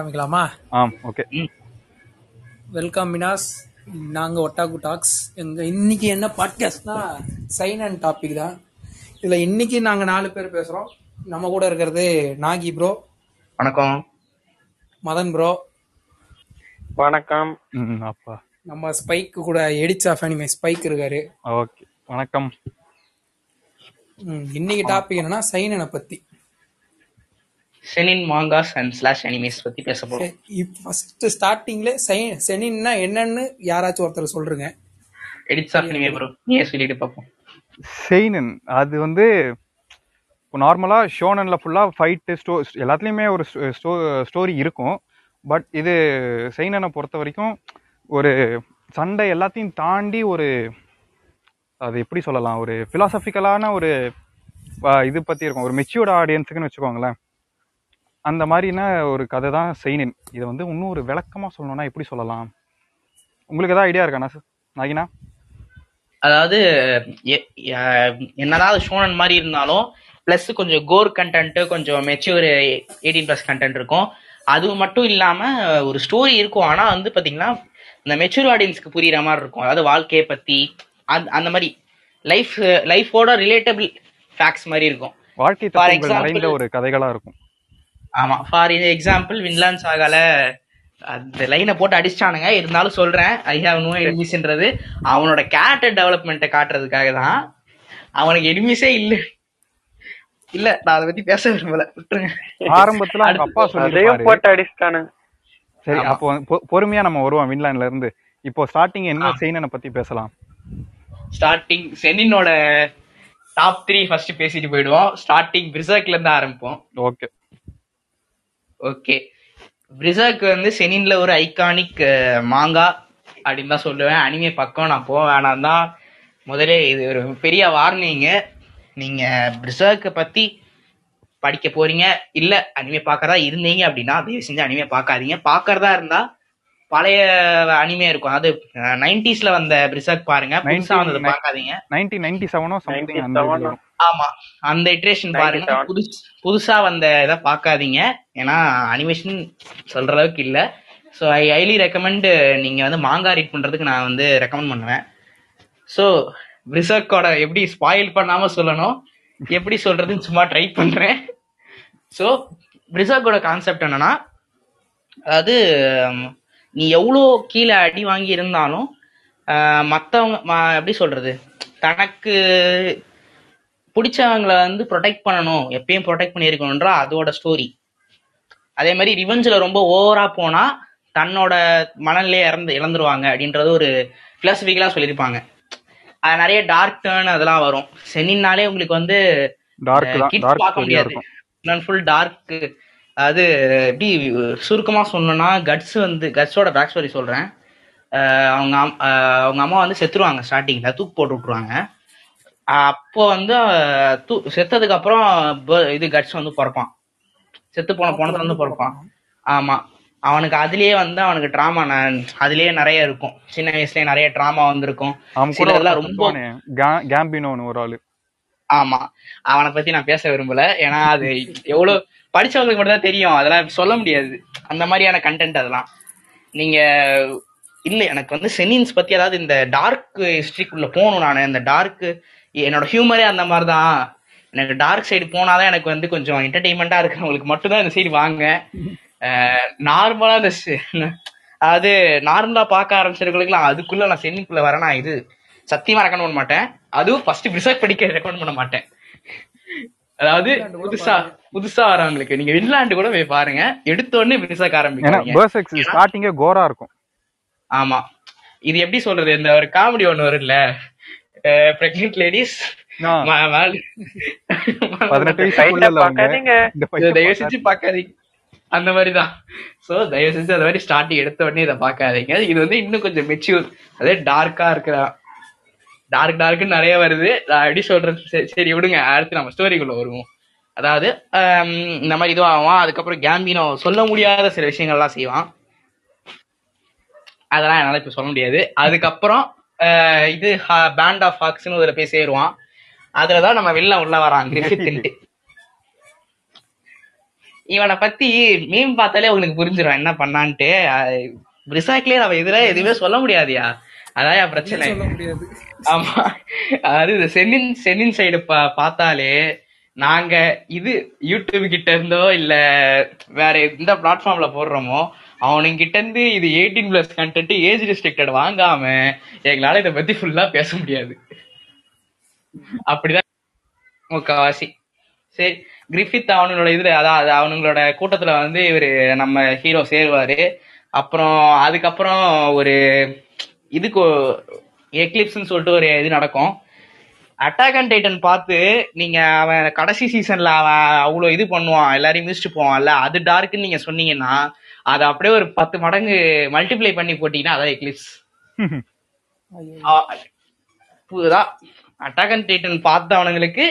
ஆரம்பிக்கலாமா ஆம் okay welcome மினாஸ் நாங்க ஒட்டாகு டாக்ஸ் எங்க இன்னைக்கு என்ன பாட்காஸ்ட்னா சைன் அண்ட் டாபிக் தான். இதுல இன்னைக்கு நாங்க நாலு பேர் பேசுறோம். நம்ம கூட இருக்கிறது நாகி ப்ரோ வணக்கம். மதன் ப்ரோ வணக்கம். ம் அப்பா. நம்ம ஸ்பைக் கூட எடிட்ஸ் ஆஃப் அனிமே ஸ்பைக் இருக்காரு. ஓகே வணக்கம். ம், இன்னைக்கு டாபிக் என்னன்னா சைனனை பத்தி. Seinen mangas and slash animes பத்தி பேச போறோம். ஃபர்ஸ்ட் ஸ்டார்டிங்ல சைன் செனின்னா என்னன்னு யாராச்சும் ஒருத்தர் சொல்றீங்க எடிட்ஸ் ஆஃப் அனிமே ப்ரோ நீயே சொல்லிட்டு பார்ப்போம் செயினன் அது வந்து இப்போ நார்மலாக ஷோனனில் ஃபுல்லாக ஃபைட்டு ஸ்டோ எல்லாத்துலேயுமே ஒரு ஸ்டோ ஸ்டோரி இருக்கும். பட் இது செயினனை பொறுத்த வரைக்கும் ஒரு சண்டை எல்லாத்தையும் தாண்டி ஒரு அது எப்படி சொல்லலாம் ஒரு ஃபிலாசபிக்கலான ஒரு இது பற்றி இருக்கும். ஒரு மெச்சூர்ட் ஆடியன்ஸுக்குன்னு வச்சுக்கோங்களேன். அந்த மாதிரின ஒரு கதை தான் செயினின். இதை வந்து இன்னும் ஒரு விளக்கமாக சொல்லணும்னா எப்படி சொல்லலாம்? உங்களுக்கு ஏதாவது ஐடியா இருக்காண்ணா நாகினா? அதாவது என்னதான் அது ஷோனன் மாதிரி இருந்தாலும் பிளஸ் கொஞ்சம் கோர் கண்டென்ட் கொஞ்சம் மெச்சூர் எயிட்டீன் பிளஸ் கண்டென்ட் இருக்கும். அது மட்டும் இல்லாம ஒரு ஸ்டோரி இருக்கும். ஆனா வந்து பாத்தீங்கன்னா இந்த மெச்சூர் ஆடியன்ஸ்க்கு புரியுற மாதிரி இருக்கும். அதாவது வாழ்க்கையை பத்தி அந்த- அந்த மாதிரி. லைஃப் லைஃபோட ரிலேட்டபிள் ஃபேக்ட்ஸ் மாதிரி இருக்கும். வாழ்க்கை ஒரு கதைகளா இருக்கும். ஆமா ஃபார் எக்ஸாம்பிள் வின்லாண்ட் சாகால அந்த லைனை போட்டு அடிச்சிட்டானுங்க. இருந்தாலும் சொல்றேன் ஐ ஹாவ் நோ எனிமிஸ்ன்றது அவனோட கேரக்டர் டெவலப்மெண்ட்டை காட்டுறதுக்காக தான் அவனுக்கு எனிமிஸே இல்ல. இல்ல நான் அதை பத்தி பேச விரும்பல. விட்டுருங்க. ஆரம்பத்துல அவங்க அப்பா சொல்லிருப்பாரு போட்டு அடிச்சிட்டானுங்க. சரி. அப்போ பொறுமையா நம்ம வருவோம் வின்லாண்ட்ல இருந்து. இப்போ ஸ்டார்டிங் என்ன செய்யணும் பத்தி பேசலாம். ஸ்டார்டிங் செனினோட டாப் த்ரீ ஃபர்ஸ்ட் பேசிட்டு போயிடுவோம். ஸ்டார்டிங் பிரிசர்க்ல இருந்து ஆரம்பிப்போம். ஓகே ஓகே பிரிசர்க் வந்து செனின்ல ஒரு ஐகானிக் மாங்கா uh, அப்படின்னு தான் சொல்லுவேன். அனிமே பக்கம் நான் போக வேணாம் தான். முதல்ல இது ஒரு பெரிய வார்னிங்க நீங்க பிரிசாக்கை பத்தி படிக்க போறீங்க இல்ல அனிமே பார்க்கறதா இருந்தீங்க அப்படின்னா தயவு செஞ்சு அனிமே பார்க்காதீங்க. பார்க்கறதா இருந்தா பழைய அனிமே இருக்கும். அது நைன்டிஸ்ல வந்த பிரிசர்க் பாருங்க. புதுசா வந்தது 1990 பார்க்காதீங்க. நைன்டீன் நைன்டி செவனோ சம்திங் அந்த 97 இதுல. வரும். ஆமா. அந்த இட்ரேஷன் பாருங்க. 97. புதுசு புதுசா வந்த இதை பார்க்காதீங்க. ஏன்னா அனிமேஷன் சொல்ற அளவுக்கு இல்ல. ஸோ ஐ ஹைலி ரெக்கமெண்ட் நீங்க வந்து மாங்கா ரீட் பண்றதுக்கு நான் வந்து ரெக்கமெண்ட் பண்ணுவேன் ஸோ பிரிசர்க்கோட எப்படி ஸ்பாயில் பண்ணாம சொல்லணும்? எப்படி சொல்றதுன்னு சும்மா ட்ரை பண்றேன். ஸோ பிரிசர்க்கோட கான்செப்ட் என்னன்னா அதாவது நீ எவ்வளோ கீழே அடி வாங்கி இருந்தாலும் ஆஹ், மத்தவங்க ம- எப்படி சொல்றது? தனக்கு பிடிச்சவங்கள வந்து ப்ரொடெக்ட் பண்ணணும் எப்பயும் ப்ரொடெக்ட் பண்ணியிருக்கணும்ன்ற அதோட ஸ்டோரி அதே மாதிரி ரிவெஞ்சில் ரொம்ப ஓவரா போனா தன்னோட மனநிலையை இறந்து இழந்துருவாங்க அப்படின்றது ஒரு பிலாசபிக்கலா சொல்லியிருப்பாங்க. அது நிறைய டார்க் டேர்ன் அதெல்லாம் வரும். சென்னினாலே உங்களுக்கு வந்து கிட்ஸ் பார்க்க முடியாது. ஃபுல் டார்க் அது எப்படி சுருக்கமா சொல்லணும்னா கட்ஸ் வந்து கட்ஸோட பேக் ஸ்டோரி சொல்றேன். அஹ் அவங்க அவங்க அம்மா வந்து செத்துருவாங்க ஸ்டார்டிங்ல தூக்கு போட்டு விட்டுருவாங்க. அப்போ வந்து தூ செத்ததுக்கு அப்புறம் இது கட்ஸ் வந்து பிறப்பான். செத்து போன போனதுல வந்து பிறப்பான். ஆமா. அவனுக்கு அதுலயே வந்து அவனுக்கு ட்ராமா அதுலயே நிறைய இருக்கும். சின்ன வயசுலயே நிறைய ட்ராமா வந்திருக்கும். ரொம்ப கேம்பினோன்னு ஒரு ஆளு. ஆமா. அவனை பத்தி நான் பேச விரும்பல. ஏன்னா அது எவ்வளவு படிச்சவங்களுக்கு மட்டும் தான் தெரியும். அதெல்லாம் சொல்ல முடியாது. அந்த மாதிரியான கண்டென்ட் அதெல்லாம். நீங்க இல்ல எனக்கு வந்து செனின்ஸ் பத்தி அதாவது இந்த டார்க் ஹிஸ்டரிக்குள்ள போகணும் நான். இந்த டார்க் என்னோட ஹியூமரே அந்த மாதிரி தான் எனக்கு டார்க் சைடு போனாதான் எனக்கு வந்து கொஞ்சம் என்டர்டெயின்மெண்டா இருக்கிறவங்களுக்கு மட்டும்தான் இந்த சைடு வாங்க. நார்மலா இந்த அதாவது நார்மலா பார்க்க ஆரம்பிச்சிருக்கலாம் அதுக்குள்ள நான் சென்னிக்குள்ள வரேன் நான் இது சத்தியமா ரெக்கமெண்ட் பண்ண மாட்டேன். அதுவும் ஃபர்ஸ்ட் பிரிசர்க் படிக்க ரெக்கமெண்ட் பண்ண மாட்டேன். அதாவது புதுசா புதுசா வரவங்களுக்கு நீங்க வின்லாண்டு கூட போய் பாருங்க. எடுத்த உடனே ஆரம்பிக்காதீங்க பேர்செக்ஸ் ஸ்டார்டிங்கே கோரா இருக்கும். ஆமா. இது எப்படி சொல்றது? இந்த ஒரு காமெடி ஒண்ணு வரும்ல பிரெக்னென்ட் லேடிஸ் தயவு பார்க்காதீங்க. செஞ்சு பார்க்காதீங்க. அந்த மாதிரிதான். சோ தயவு செஞ்சு அந்த மாதிரி ஸ்டார்டிங் எடுத்த உடனே இதை பார்க்காதீங்க. இது வந்து இன்னும் கொஞ்சம் மெச்சூர் அதே டார்க்கா இருக்கிற டார்க் டார்க்னு நிறைய வருது. நான் எப்படி சொல்றது? சரி, சரி விடுங்க. அடுத்து நம்ம ஸ்டோரிக்குள்ள வருவோம். அதாவது இந்த மாதிரி இதுவும் அதுக்கப்புறம் கேம்பினோ சொல்ல முடியாத சில விஷயங்கள்லாம் செய்வான். அதெல்லாம் என்னால் இப்போ சொல்ல முடியாது. அதுக்கப்புறம் ஆஹ், இது பேண்ட் ஆஃப் ஹாக்ஸ்னு அதுல போய் சேருவான். அதுலதான் நம்ம வெளில உள்ள வரான் கிரிஃபித்துன்ட்டு இவனை பத்தி மீம் பார்த்தாலே உங்களுக்கு புரிஞ்சிடும் என்ன பண்ணான்ட்டு. ரிசாக்லயே அவன் எதிராக எதுவுமே சொல்ல முடியாதுயா? அதான் என் பிரச்சனை. ஆமா. அதாவது இந்த சென்னின் சென்னின் சைடு பார்த்தாலே நாங்க இது யூடியூப் கிட்ட இருந்தோ இல்ல வேற எந்த பிளாட்ஃபார்ம்ல போடுறோமோ அவனுங்க கிட்ட இருந்து இது eighteen plus content age restricted வாங்காம எங்களால இதை பத்தி ஃபுல்லா பேச முடியாது. அப்படிதான் முக்காவாசி. சரி கிரிஃபித் அவனுங்களோட இதுல அதாவது அவனுங்களோட கூட்டத்துல வந்து இவரு நம்ம ஹீரோ சேருவாரு. அப்புறம் அதுக்கப்புறம் ஒரு இதுக்கு எக்லிப்ஸ்னு சொல்லிட்டு ஒரு இது நடக்கும். அட்டாக் அண்ட் டைட்டன் பார்த்து நீங்க அவன் கடைசி சீசன்ல அவன் அவ்வளவு இது பண்ணுவான் எல்லாரையும் மிதிச்சுட்டு போவான்ல அது டார்க்குன்னு நீங்க சொன்னீங்கன்னா அதை அப்படியே ஒரு பத்து மடங்கு மல்டிப்ளை பண்ணி போட்டீங்கன்னா அதான் எக்லிப்ஸ். புதுதான் அட்டாக் அண்ட் டைட்டன் பார்த்தவனுங்களுக்கு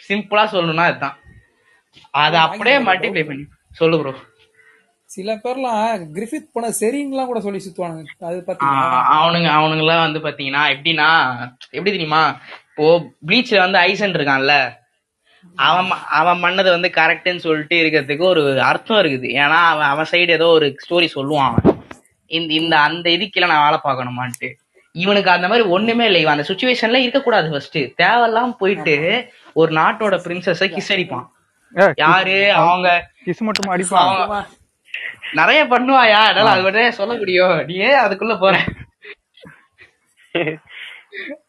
சிம்பிளா சொல்லணும்னா இதுதான் அதை அப்படியே மல்டிப்ளை பண்ணி சொல்லு ப்ரோ சில பேர்லாம் கிரிஃபித் போன சரின்னுலாம் கூட சொல்லி சுத்துவானுங்க. அது பாத்தீங்களா? அவனுங்க அவனுங்கெல்லாம் வந்து பாத்தீங்கன்னா எப்படின்னா எப்படி தெரியுமா? இப்போ ப்ளீச்ல வந்து ஐசன் இருக்கான்ல. அவன் அவன் பண்ணது வந்து கரெக்ட்னு சொல்லிட்டு இருக்கிறதுக்கு ஒரு அர்த்தம் இருக்குது. ஏன்னா அவன் அவன் சைடு ஏதோ ஒரு ஸ்டோரி சொல்லுவான் அவன். இந்த இந்த அந்த இதுக்கெல்லாம் நான் வேலை பார்க்கணுமான்ட்டு. இவனுக்கு அந்த மாதிரி ஒண்ணுமே இல்லை. இவன் அந்த சுச்சுவேஷன்ல இருக்கக்கூடாது ஃபர்ஸ்ட் தேவையில்லாம போயிட்டு ஒரு நாட்டோட பிரின்சஸ கிஸ் அடிப்பான். யாரு? அவங்க கிஸ் மட்டும் அடிப்பான்? அவங்க நிறைய பண்ணுவாயா? என்னால அது மட்டும் சொல்ல முடியும். நீ ஏன் அதுக்குள்ள போற?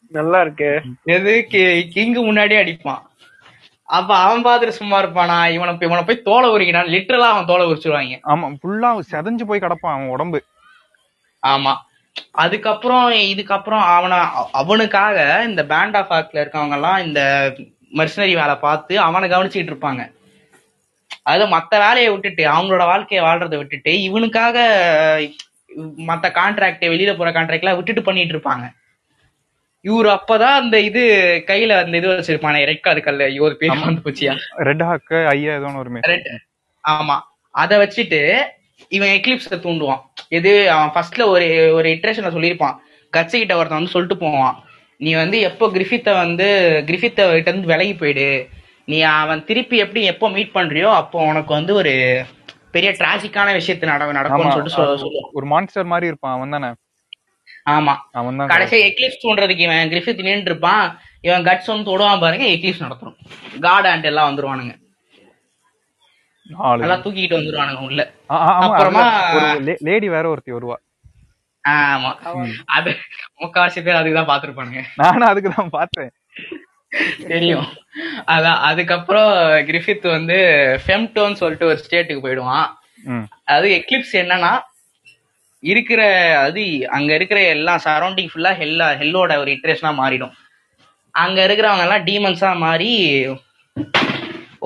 நல்லா இருக்கு. எது? கிங்கு முன்னாடியே அடிப்பான். அப்ப அவன் பாத்துட்டு சும்மா இருப்பானா? இவனை போய் இவனை போய் தோலை உரிக்கிறான் லிட்டரலா அவன் தோலை உரிச்சிருவாங்க. ஆமா ஃபுல்லா செதஞ்சு போய் கிடப்பான் அவன் உடம்பு. ஆமா. அதுக்கப்புறம் இதுக்கப்புறம் அவனை அவ- அவனுக்காக இந்த பேண்ட் ஆஃப் ஆக்ட்ல இருக்கவங்க எல்லாம் இந்த மர்சனரி வேலை பார்த்து அவனை கவனிச்சுக்கிட்டு இருப்பாங்க. அது மத்த வேலையை விட்டுட்டு அவங்களோட வாழ்க்கையை வாழ்றதை விட்டுட்டு இவனுக்காக மத்த கான்ட்ராக்ட் வெளியில போற கான்ட்ராக்ட் எல்லாம் விட்டுட்டு பண்ணிட்டு இருப்பாங்க. இவரு அப்பதான் அந்த இது கையில அந்த இது வச்சிருப்பானே ரெட் கார்டு கல்ல. ஐயோ பேர் வந்து போச்சியா? ரெட் ஹாக்கு ஐயா ஏதோ Red. ஆமா. அத வச்சுட்டு இவன் எக்லிப்ஸ தூண்டுவான். எது அவன் ஃபர்ஸ்ட்ல ஒரு ஒரு இட்ரேஷன்ல சொல்லியிருப்பான். கட்சி கிட்ட ஒருத்தன் வந்து சொல்லிட்டு போவான். நீ வந்து எப்போ கிரிஃபித்த வந்து கிரிஃபித்த கிட்ட இருந்து விலகி போயிடு. நீ அவன் திருப்பி எப்படி எப்போ மீட் பண்றியோ அப்போ உனக்கு வந்து ஒரு பெரிய டிராஜிக்கான விஷயத்து நட நடக்கும்னு சொல்லிட்டு சொல்ல- சொல்லுவான் ஒரு மான்ஸ்டர் மாதிரி இருப்பான் அவன் தானே? ஆமா. அவன் தான் கடைசியா எக்லிப்ஸ் தோன்றதுக்கு இவன் கிரிஃபித் நின்று இருப்பான் இவன் கட்ஸ் வந்து தொடுவான் பாருங்க எக்லிப்ஸ் நடத்தும். காட் ஆண்ட் எல்லாம் வந்துருவானுங்க. நல்லா தூக்கிட்டு வந்துருவானுங்க உள்ள. அப்புறமா லேடி வேற ஒருத்தி வருவா. ஆமா. அது முக்காவாசி பேர் அதுக்குதான் பாத்துருப்பானுங்க நானும் அதுக்கு தான் பார்த்தேன். தெரியும். அதான் அதுக்கப்புறம் கிரிஃபித் வந்து ஃபெம்டோன்னு சொல்லிட்டு ஒரு ஸ்டேட்டுக்கு போயிடுவான். அது எக்லிப்ஸ் என்னன்னா இருக்கிற அது அங்க இருக்கிற எல்லா சரௌண்டிங் ஃபுல்லா ஹெல்லா ஹெல்லோட ஒரு இட்ரேஷனா மாறிடும். அங்க இருக்கிறவங்க எல்லாம் டீமன்ஸா மாறி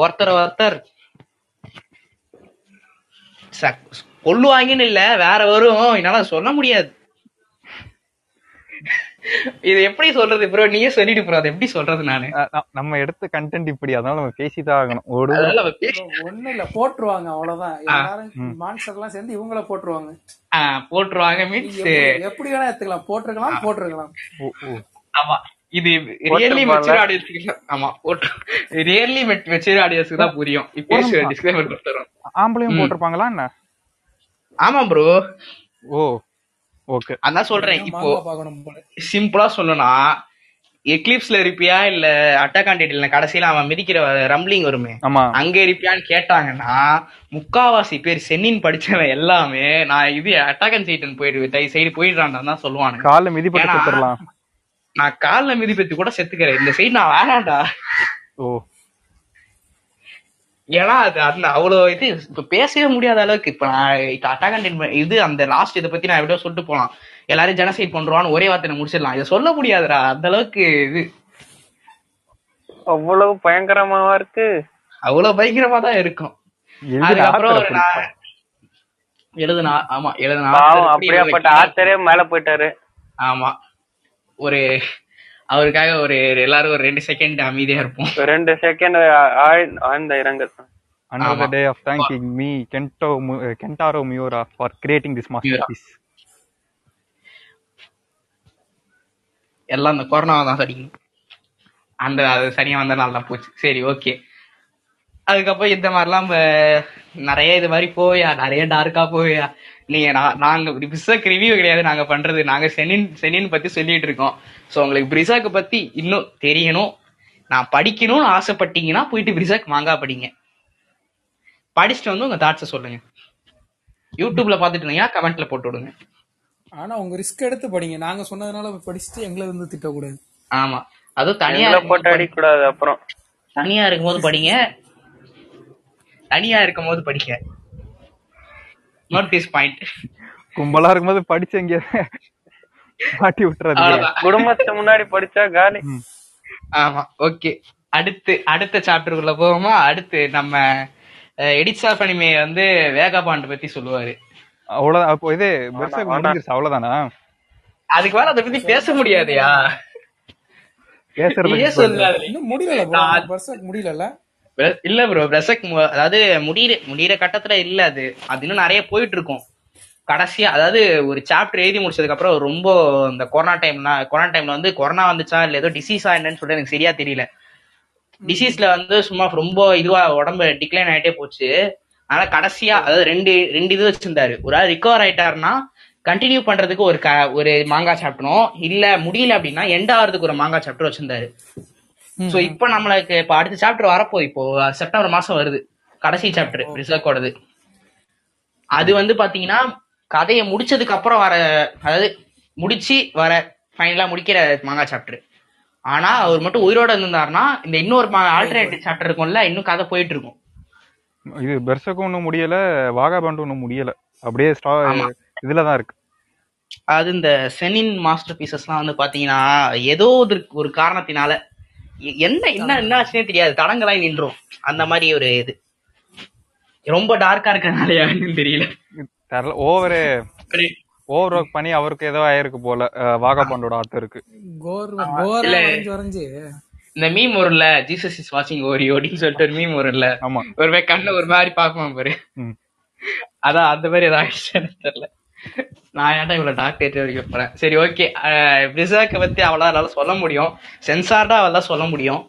ஒருத்தர் ஒருத்தர் கொல்லுவாங்கன்னு இல்ல வேற வரும் என்னால சொல்ல முடியாது. இது எப்படி சொல்றது ப்ரோ நீயே சொல்லிட்டு ப்ரோ அதை எப்படி சொல்றது நானு? நம்ம எடுத்த கண்டென்ட் இப்படி அதனால நம்ம பேசிதான் ஆகணும். ஒரு ஒண்ணு இல்ல போட்டுருவாங்க அவ்வளவுதான். எல்லாரும் மான்ஸ்டர் எல்லாம் சேர்ந்து இவங்கள போட்டுருவாங்க. போட்டுருவாங்க மீன்ஸ் எப்படி- வேணா எடுத்துக்கலாம். போட்டிருக்கலாம் போட்டிருக்கலாம். ஆமா. இது ரியர்லி மெச்சூர் ஆடியன்ஸ்க்கு ஆமா ரியர்லி மெச்சூர் ஆடியன்ஸ்க்கு தான் புரியும். இப்போ டிஸ்க்ளைமர் கொடுத்துறோம். ஆம்பளையும் போட்டிருப்பாங்களா என்ன? ஆமா ப்ரோ ஓ. ஓகே. அதான் சொல்றேன். இப்போ சிம்பிளா சொல்லணும்னா எக்லிப்ஸ்ல இருப்பியா இல்ல அட்டாக் ஆண்டிட்ல கடைசியில அவன் மிதிக்கிற ரம்லிங் வருமே? ஆமா. அங்க இருப்பியான்னு கேட்டாங்கன்னா முக்காவாசி பேர் சென்னின் படிச்சவன் எல்லாமே நான் இது அட்டாக் அண்ட் சைட்டன் போயிடுவேன் தயவு சைடு போயிடுறான்னு தான் மிதிப்பட்டு ஏன்னா- கொடுத்துடலாம். நான் கால்ல மிதிப்பத்தி கூட செத்துக்கிறேன். இந்த சைடு நான் வேணாம்டா. ஓ. ஏன்னா அது அந்த அவ்வளவு இது இப்ப பேசவே முடியாத அளவுக்கு. இப்ப நான் அட்டாக் அண்ட் இது அந்த லாஸ்ட் இதை பத்தி நான் எப்படியோ சொல்லிட்டு போலாம். எல்லாரும் ஜெனசைட் பண்றோம்னு ஒரே வார்த்தை முடிச்சிடலாம். இதை சொல்ல முடியாதுடா அந்த அளவுக்கு இது. அவ்வளவு பயங்கரமாவா இருக்கு? அவ்வளவு பயங்கரமா தான் இருக்கும் அதுக்கப்புறம் ஒரு. நான் எழுதுனா ஆமா எழுதுனா அப்படியாப்பட்ட மேல போயிட்டாரு. ஆமா. ஒரு அவருக்காக ஒரு எல்லாரும் ஒரு ரெண்டு செகண்ட் அமைதியா இருப்போம். ரெண்டு செகண்ட் ஆழ்ந்த இரங்கல். Another day of thanking me, Kento, uh, Kentaro Miura, for creating this masterpiece. எல்லாம் அந்த கொரோனா தான் சரிங்க அந்த அது சரியா வந்த நாள் தான் போச்சு. சரி ஓகே அதுக்கப்புறம் இந்த மாதிரிலாம் நிறைய இது மாதிரி போயா நிறைய டார்க்கா போயா. நீங்க நாங்க பிரிசாக் ரிவ்யூ கிடையாது. நாங்க பண்றது நாங்க செனின் செனின் பத்தி சொல்லிட்டு இருக்கோம். சோ உங்களுக்கு பிரிசாக் பத்தி இன்னும் தெரியணும். நான் படிக்கணும்னு ஆசைப்பட்டீங்கன்னா போயிட்டு பிரிசாக் மாங்கா படிங்க. படிச்சுட்டு வந்து உங்க தாட்ஸை சொல்லுங்க. யூடியூப்ல பாத்துட்டு இருந்தீங்கன்னா கமெண்ட்ல போட்டு விடுங்க. ஆனா உங்க ரிஸ்க் எடுத்து படிங்க. நாங்க சொன்னதுனால படிச்சுட்டு எங்களை வந்து திட்டக்கூடாது. ஆமா. அதுவும் தனியா போட்டு அடிக்க கூடாது அப்புறம். தனியா இருக்கும்போது படிங்க. தனியா இருக்கும்போது படிங்க. நோட் திஸ் பாயிண்ட் கும்பலா இருக்கும்போது படிச்சு எங்க மாட்டி விட்டுறது அவ்வளவுதான். குடும்பத்து முன்னாடி படிச்சா காலி. ஆமா ஓகே. அடுத்து அடுத்த சாப்டருக்குள்ள போவோமா? அடுத்து நம்ம எடிட்ஸ் ஆஃப் அனிமே வந்து வேகாபாண்ட் பத்தி சொல்லுவாரு. அவ்வளவு அப்போ இது பெருசாக முடிஞ்சிருச்சு அவ்வளவுதானா? அதுக்கு மேல அதை பத்தி பேச முடியாதுயா? பேசுறது முடியல bro. இல்ல ப்ரோ பிரசக் அதாவது முடியிற முடியிற கட்டத்துல இல்ல அது. அது இன்னும் நிறைய போயிட்டு இருக்கும் கடைசியா அதாவது ஒரு சாப்டர் எழுதி முடிச்சதுக்கு அப்புறம் ரொம்ப இந்த கொரோனா டைம்னா கொரோனா டைம்ல வந்து கொரோனா வந்துச்சா இல்ல ஏதோ டிசீஸா என்னன்னு சொல்லிட்டு எனக்கு சரியா தெரியல. டிசீஸ்ல வந்து சும்மா ரொம்ப இதுவா உடம்பு டிக்ளைன் ஆயிட்டே போச்சு. அதனால கடைசியா அதாவது ரெண்டு ரெண்டு இது வச்சிருந்தாரு. ஒரு ஆள் ரிகவர் ஆயிட்டாருன்னா கண்டினியூ பண்றதுக்கு ஒரு க ஒரு மாங்கா சாப்பிட்டணும் இல்ல முடியல அப்படின்னா எண்ட் ஆகிறதுக்கு ஒரு மாங்கா சாப்டர் வச்சிருந்தாரு. சோ இப்போ நம்மளுக்கு இப்ப அடுத்த சாப்டர் வரப்போகுது இப்போ செப்டம்பர் மாசம் வருது. கடைசி சாப்டர் ரிசர்க்கோடது அது வந்து பாத்தீங்கன்னா கதையை முடிச்சதுக்கு அப்புறம் வர அதாவது முடிச்சு வர ஃபைனலா முடிக்கிற மாங்கா சாப்டர் ஆனா அவர் மட்டும் உயிரோட இருந்திருந்தாருன்னா இந்த இன்னொரு ஆல்டர்னேட்டிவ் சாப்டர் இருக்கும்ல இன்னும் கதை போயிட்டு இருக்கும். இது பெர்சக்கும் ஒன்றும் முடியல வாகாபாண்ட் ஒன்றும் முடியல. அப்படியே ஸ்டா. இதுல தான் இருக்கு. அது இந்த செனின் மாஸ்டர் பீசஸ்லாம் வந்து பாத்தீங்கன்னா ஏதோ ஒரு காரணத்தினால என்ன என்ன என்ன ஆச்சுன்னே தெரியாது. தடங்களாய் நின்றோம். அந்த மாதிரி ஒரு இது. ரொம்ப டார்க்கா இருக்கறனாலயா என்னன்னு தெரியல. தெரியல ஓவரு ஓவர் ஒர்க் பண்ணி அவருக்கு ஏதோ ஆயிருக்கு போல. அஹ், வாகாபாண்டோட ஆத்தருக்கு இந்த மீம் வரும்ல ஜீசஸ் இஸ் வாட்சிங் ஓரி அப்படின்னு சொல்லிட்டு ஒரு மீம் வரும்ல. ஆமா. ஒரு மாதிரி கண்ணு ஒரு மாதிரி பாப்போம் பாரு. அதான் அந்த மாதிரி ஏதாவது தெரியல. நான் ஏன்டா இவ்வளவு டாக்டரேட் வரைக்கும் போறேன்? சரி ஓகே பிரிசாக்க பத்தி அவ்வளவு என்னால சொல்ல முடியும். சென்சார்டா அவெல்லாம் சொல்ல முடியும்.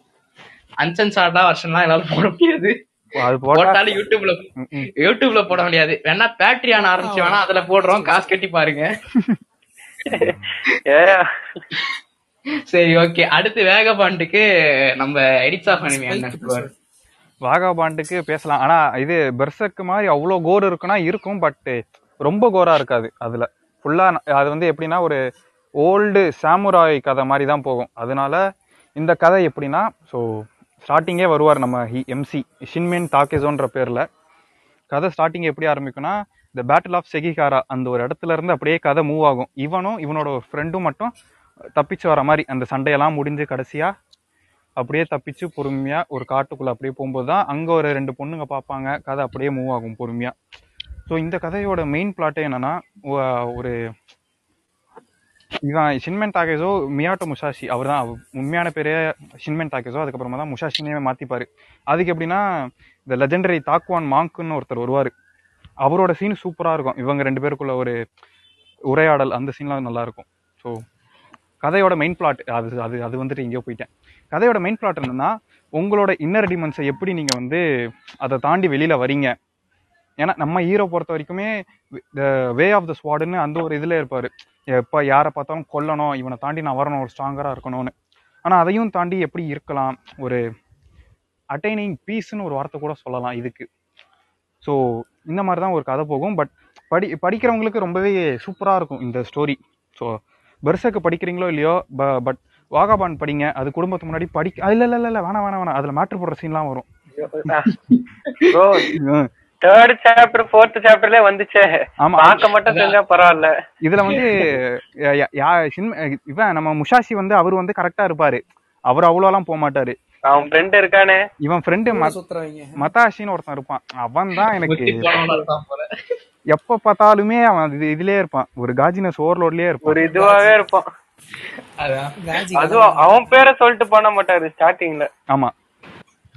அன்சென்சார்டா வருஷம்லாம் என்னால போட முடியாது. அது போட்டா போட்டாலும் யூடியூப்ல. யூடியூப்ல போட முடியாது. வேணா பேட்ரியான் ஆரம்பிச்சு வேணா அதுல போடுறோம். காசு கட்டி பாருங்க. சரி ஓகே அடுத்து வேகபாண்டுக்கு நம்ம எடிட்ஸ் அண்ணன் சொல்லுவாரு. வாகாபாண்டுக்கு பேசலாம். ஆனா இது பெர்சக்கு மாதிரி அவ்வளோ கோர் இருக்குன்னா இருக்கும் பட் ரொம்ப கோராக இருக்காது அதில். ஃபுல்லாக அது வந்து எப்படின்னா ஒரு ஓல்டு சாமுராய் கதை மாதிரி தான் போகும். அதனால இந்த கதை எப்படின்னா ஸோ ஸ்டார்டிங்கே வருவார் நம்ம ஹி எம்சி ஷின்மின் தாக்கேசோன்ற பேரில். கதை ஸ்டார்டிங் எப்படி ஆரம்பிக்கும்னா இந்த பேட்டில் ஆஃப் செகிகாரா அந்த ஒரு இடத்துல இருந்து அப்படியே கதை மூவ் ஆகும். இவனும் இவனோட ஃப்ரெண்டும் மட்டும் தப்பிச்சு வர மாதிரி அந்த சண்டையெல்லாம் முடிஞ்சு கடைசியாக அப்படியே தப்பிச்சு பொறுமையாக ஒரு காட்டுக்குள்ளே அப்படியே போகும்போது தான் அங்கே ஒரு ரெண்டு பொண்ணுங்க பார்ப்பாங்க. கதை அப்படியே மூவ் ஆகும் பொறுமையாக ஸோ இந்த கதையோட மெயின் பிளாட்டே என்னன்னா ஒரு இவன் ஷின்மென் தாகேசோ மியாட்டோ முஷாஷி அவர் தான் உண்மையான பேரே ஷின்மென் தாகேசோ அதுக்கப்புறமா தான் முஷாஷினே மாற்றிப்பார் அதுக்கு எப்படின்னா இந்த லெஜெண்டரி தாக்குவான் மாங்க்குன்னு ஒருத்தர் வருவார். அவரோட சீன் சூப்பராக இருக்கும். இவங்க ரெண்டு பேருக்குள்ள ஒரு உரையாடல் அந்த சீன்லாம் நல்லாயிருக்கும். ஸோ கதையோட மெயின் பிளாட் அது அது அது வந்துட்டு இங்கேயோ போயிட்டேன். கதையோட மெயின் பிளாட் என்னென்னா உங்களோட இன்னர் டிமன்ஸை எப்படி நீங்கள் வந்து அதை தாண்டி வெளியில் வரீங்க? ஏன்னா நம்ம ஹீரோ பொறுத்த வரைக்குமே வே ஆஃப் த ஸ்வாடுன்னு அந்த ஒரு இதில் இருப்பார். எப்போ யாரை பார்த்தாலும் கொல்லணும் இவனை தாண்டி நான் வரணும் ஒரு ஸ்ட்ராங்கராக இருக்கணும்னு. ஆனால் அதையும் தாண்டி எப்படி இருக்கலாம்? ஒரு அட்டைனிங் பீஸ்னு ஒரு வார்த்தை கூட சொல்லலாம் இதுக்கு. ஸோ இந்த மாதிரி தான் ஒரு கதை போகும். பட் படி படிக்கிறவங்களுக்கு ரொம்பவே சூப்பராக இருக்கும் இந்த ஸ்டோரி ஸோ பெர்சக்கு படிக்கிறீங்களோ இல்லையோ ப பட் வாகாபான் படிங்க. அது குடும்பத்துக்கு முன்னாடி படிக்க இல்லை இல்லை இல்லை வேணாம் வேணாம் வேணாம். அதில் மேட்ரு போடுற சீன்லாம் வரும். தேர்ட் சாப்டர் ஃபோர்த் சாப்டர்ல வந்துச்சே. ஆமா பார்க்க மட்டும் செஞ்சா பரவாயில்ல. இதுல வந்து ய- இவன் நம்ம முஷாஷி வந்து அவர் வந்து கரெக்டா இருப்பாரு. அவர் அவ்வளோலாம் போக மாட்டாரு. அவன் ஃப்ரெண்ட் இருக்கானே. இவன் ஃப்ரெண்டு மதாஷின்னு ஒருத்தன் இருப்பான். அவன் தான் எனக்கு. எப்ப பார்த்தாலுமே அவன் இது இதுலயே இருப்பான். ஒரு காஜினஸ் ஓவர்லோட்லயே ஒரு இருப்பான். இதுவாவே இருப்பான் அதுவும் அவன் பேரை சொல்லிட்டு பண்ண மாட்டாரு ஸ்டார்டிங்ல ஆமா.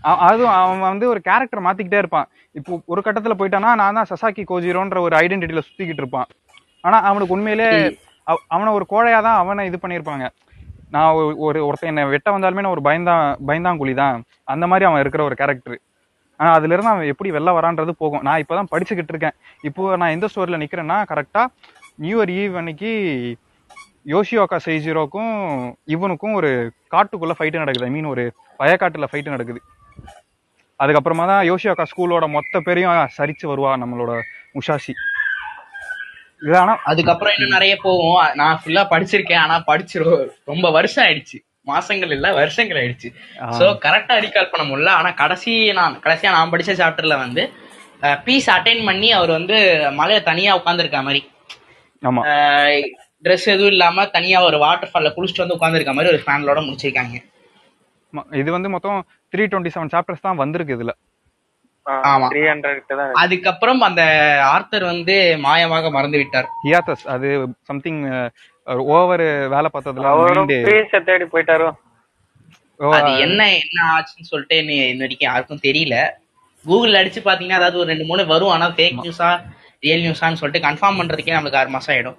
அதுவும் அவன் வந்து ஒரு கேரக்டர் மாத்திக்கிட்டே இருப்பான். இப்போ ஒரு கட்டத்துல போயிட்டானா நான் தான் சசாக்கி கோஜிரோன்ற ஒரு ஐடென்டிட்டியில சுத்திக்கிட்டு இருப்பான். ஆனா அவனுக்கு உண்மையிலே அவ- அவனை ஒரு கோழையா தான் அவனை இது பண்ணியிருப்பாங்க. நான் ஒரு- ஒரு ஒருத்தன் என்னை வெட்ட வந்தாலுமே நான் ஒரு பயந்தா பயந்தாங்குழி தான். அந்த மாதிரி அவன் இருக்கிற ஒரு கேரக்டர் ஆனா அதுல இருந்து அவன் எப்படி வெளில வரான்றது போகும். நான் இப்பதான் படிச்சுக்கிட்டு இருக்கேன். இப்போ நான் எந்த ஸ்டோரியில நிக்கிறேன்னா கரெக்டா நியூ இயர் ஈவ் அன்னைக்கு யோஷியோகா செய்ஜிரோக்கும் இவனுக்கும் ஒரு காட்டுக்குள்ள ஃபைட்டு நடக்குது. ஐ மீன் ஒரு வயக்காட்டுல ஃபைட்டு நடக்குது. அதுக்கப்புறமா தான் யோஷியோகா ஸ்கூலோட மொத்த பேரையும் சரிச்சு வருவா நம்மளோட இது ஆனா அதுக்கப்புறம் இன்னும் நிறைய போகும். நான் ஃபுல்லா படிச்சிருக்கேன். ஆனா படிச்சு ரொம்ப வருஷம் ஆயிடுச்சு. மாசங்கள் இல்ல வருஷங்கள் ஆயிடுச்சு. சோ கரெக்டா ரீகால் பண்ண முடியல. ஆனா கடைசி நான் கடைசியா நான் படிச்ச சாப்டர்ல வந்து பீஸ் அட்டைன் பண்ணி அவர் வந்து மலையில தனியா உட்காந்துருக்க மாதிரி. ட்ரெஸ் எதுவும் இல்லாம தனியா ஒரு வாட்டர் ஃபால்ல குளிச்சுட்டு வந்து உட்காந்துருக்க மாதிரி ஒரு ஃபேன்லோட முடிச்சிருக்காங்க. இது வந்து மொத்தம் த்ரீ டுவெண்ட்டி செவன் சாப்டர்ஸ் தான் வந்திருக்கு இதுல. அதுக்கப்புறம் அந்த ஆர்த்தர் வந்து மாயமாக மறந்து விட்டார். ஹியாத்தஸ் அது சம்திங் ஓவர் வேலை பார்த்ததுல தேடி போயிட்டாரோ? அது என்ன என்ன ஆச்சுன்னு சொல்லிட்டு இன்ன வரைக்கும் யாருக்கும் தெரியல. கூகுள் அடிச்சு பாத்தீங்கன்னா அதாவது ஒரு ரெண்டு மூணு வரும். ஆனா ஃபேக் நியூஸா ரியல் நியூஸான்னு சொல்லிட்டு கன்ஃபார்ம் பண்றதுக்கே நம்மளுக்கு ஆறு மாசம் ஆயிடும்.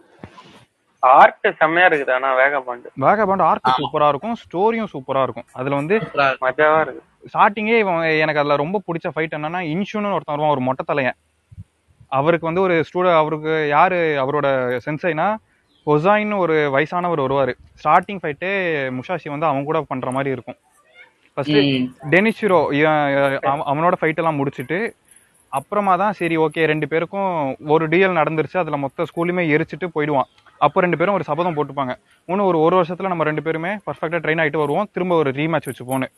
ஆர்ட் செம்மையா இருக்குது ஆனா வேகபாண்டு வேகபாண்ட் ஆர்க் சூப்பரா இருக்கும் ஸ்டோரியும் சூப்பரா இருக்கும். அதுல வந்து மஜாவா இருக்கு ஸ்டார்டிங்கே இவன் எனக்கு அதுல ரொம்ப பிடிச்ச ஃபைட் என்னன்னா இன்ஷுன்னு ஒருத்தன் வருவான் ஒரு மொட்டை தலையன். அவருக்கு வந்து ஒரு ஸ்டூடெண்ட் அவருக்கு யாரு அவரோட சென்சைனா ஹொசாயின்னு ஒரு வயசானவர் வருவாரு. ஸ்டார்டிங் ஃபைட்டே முஷாஷி வந்து அவன் கூட பண்ற மாதிரி இருக்கும். ஃபர்ஸ்ட். டெனிஷிரோ அவனோட ஃபைட் எல்லாம் முடிச்சிட்டு அப்புறமா தான் சரி ஓகே ரெண்டு பேருக்கும் ஒரு டிஎல் நடந்துருச்சு. அதுல மொத்த ஸ்கூலுமே எரிச்சிட்டு போயிடுவான். அப்போ ரெண்டு பேரும் ஒரு சபதம் போட்டுப்பாங்க. இன்னும் ஒரு ஒரு வருஷத்துல நம்ம ரெண்டு பேருமே பர்ஃபெக்டா ட்ரெயின் ஆயிட்டு வருவோம். திரும்ப ஒரு ரீமேட்ச் வச்சு போன்னு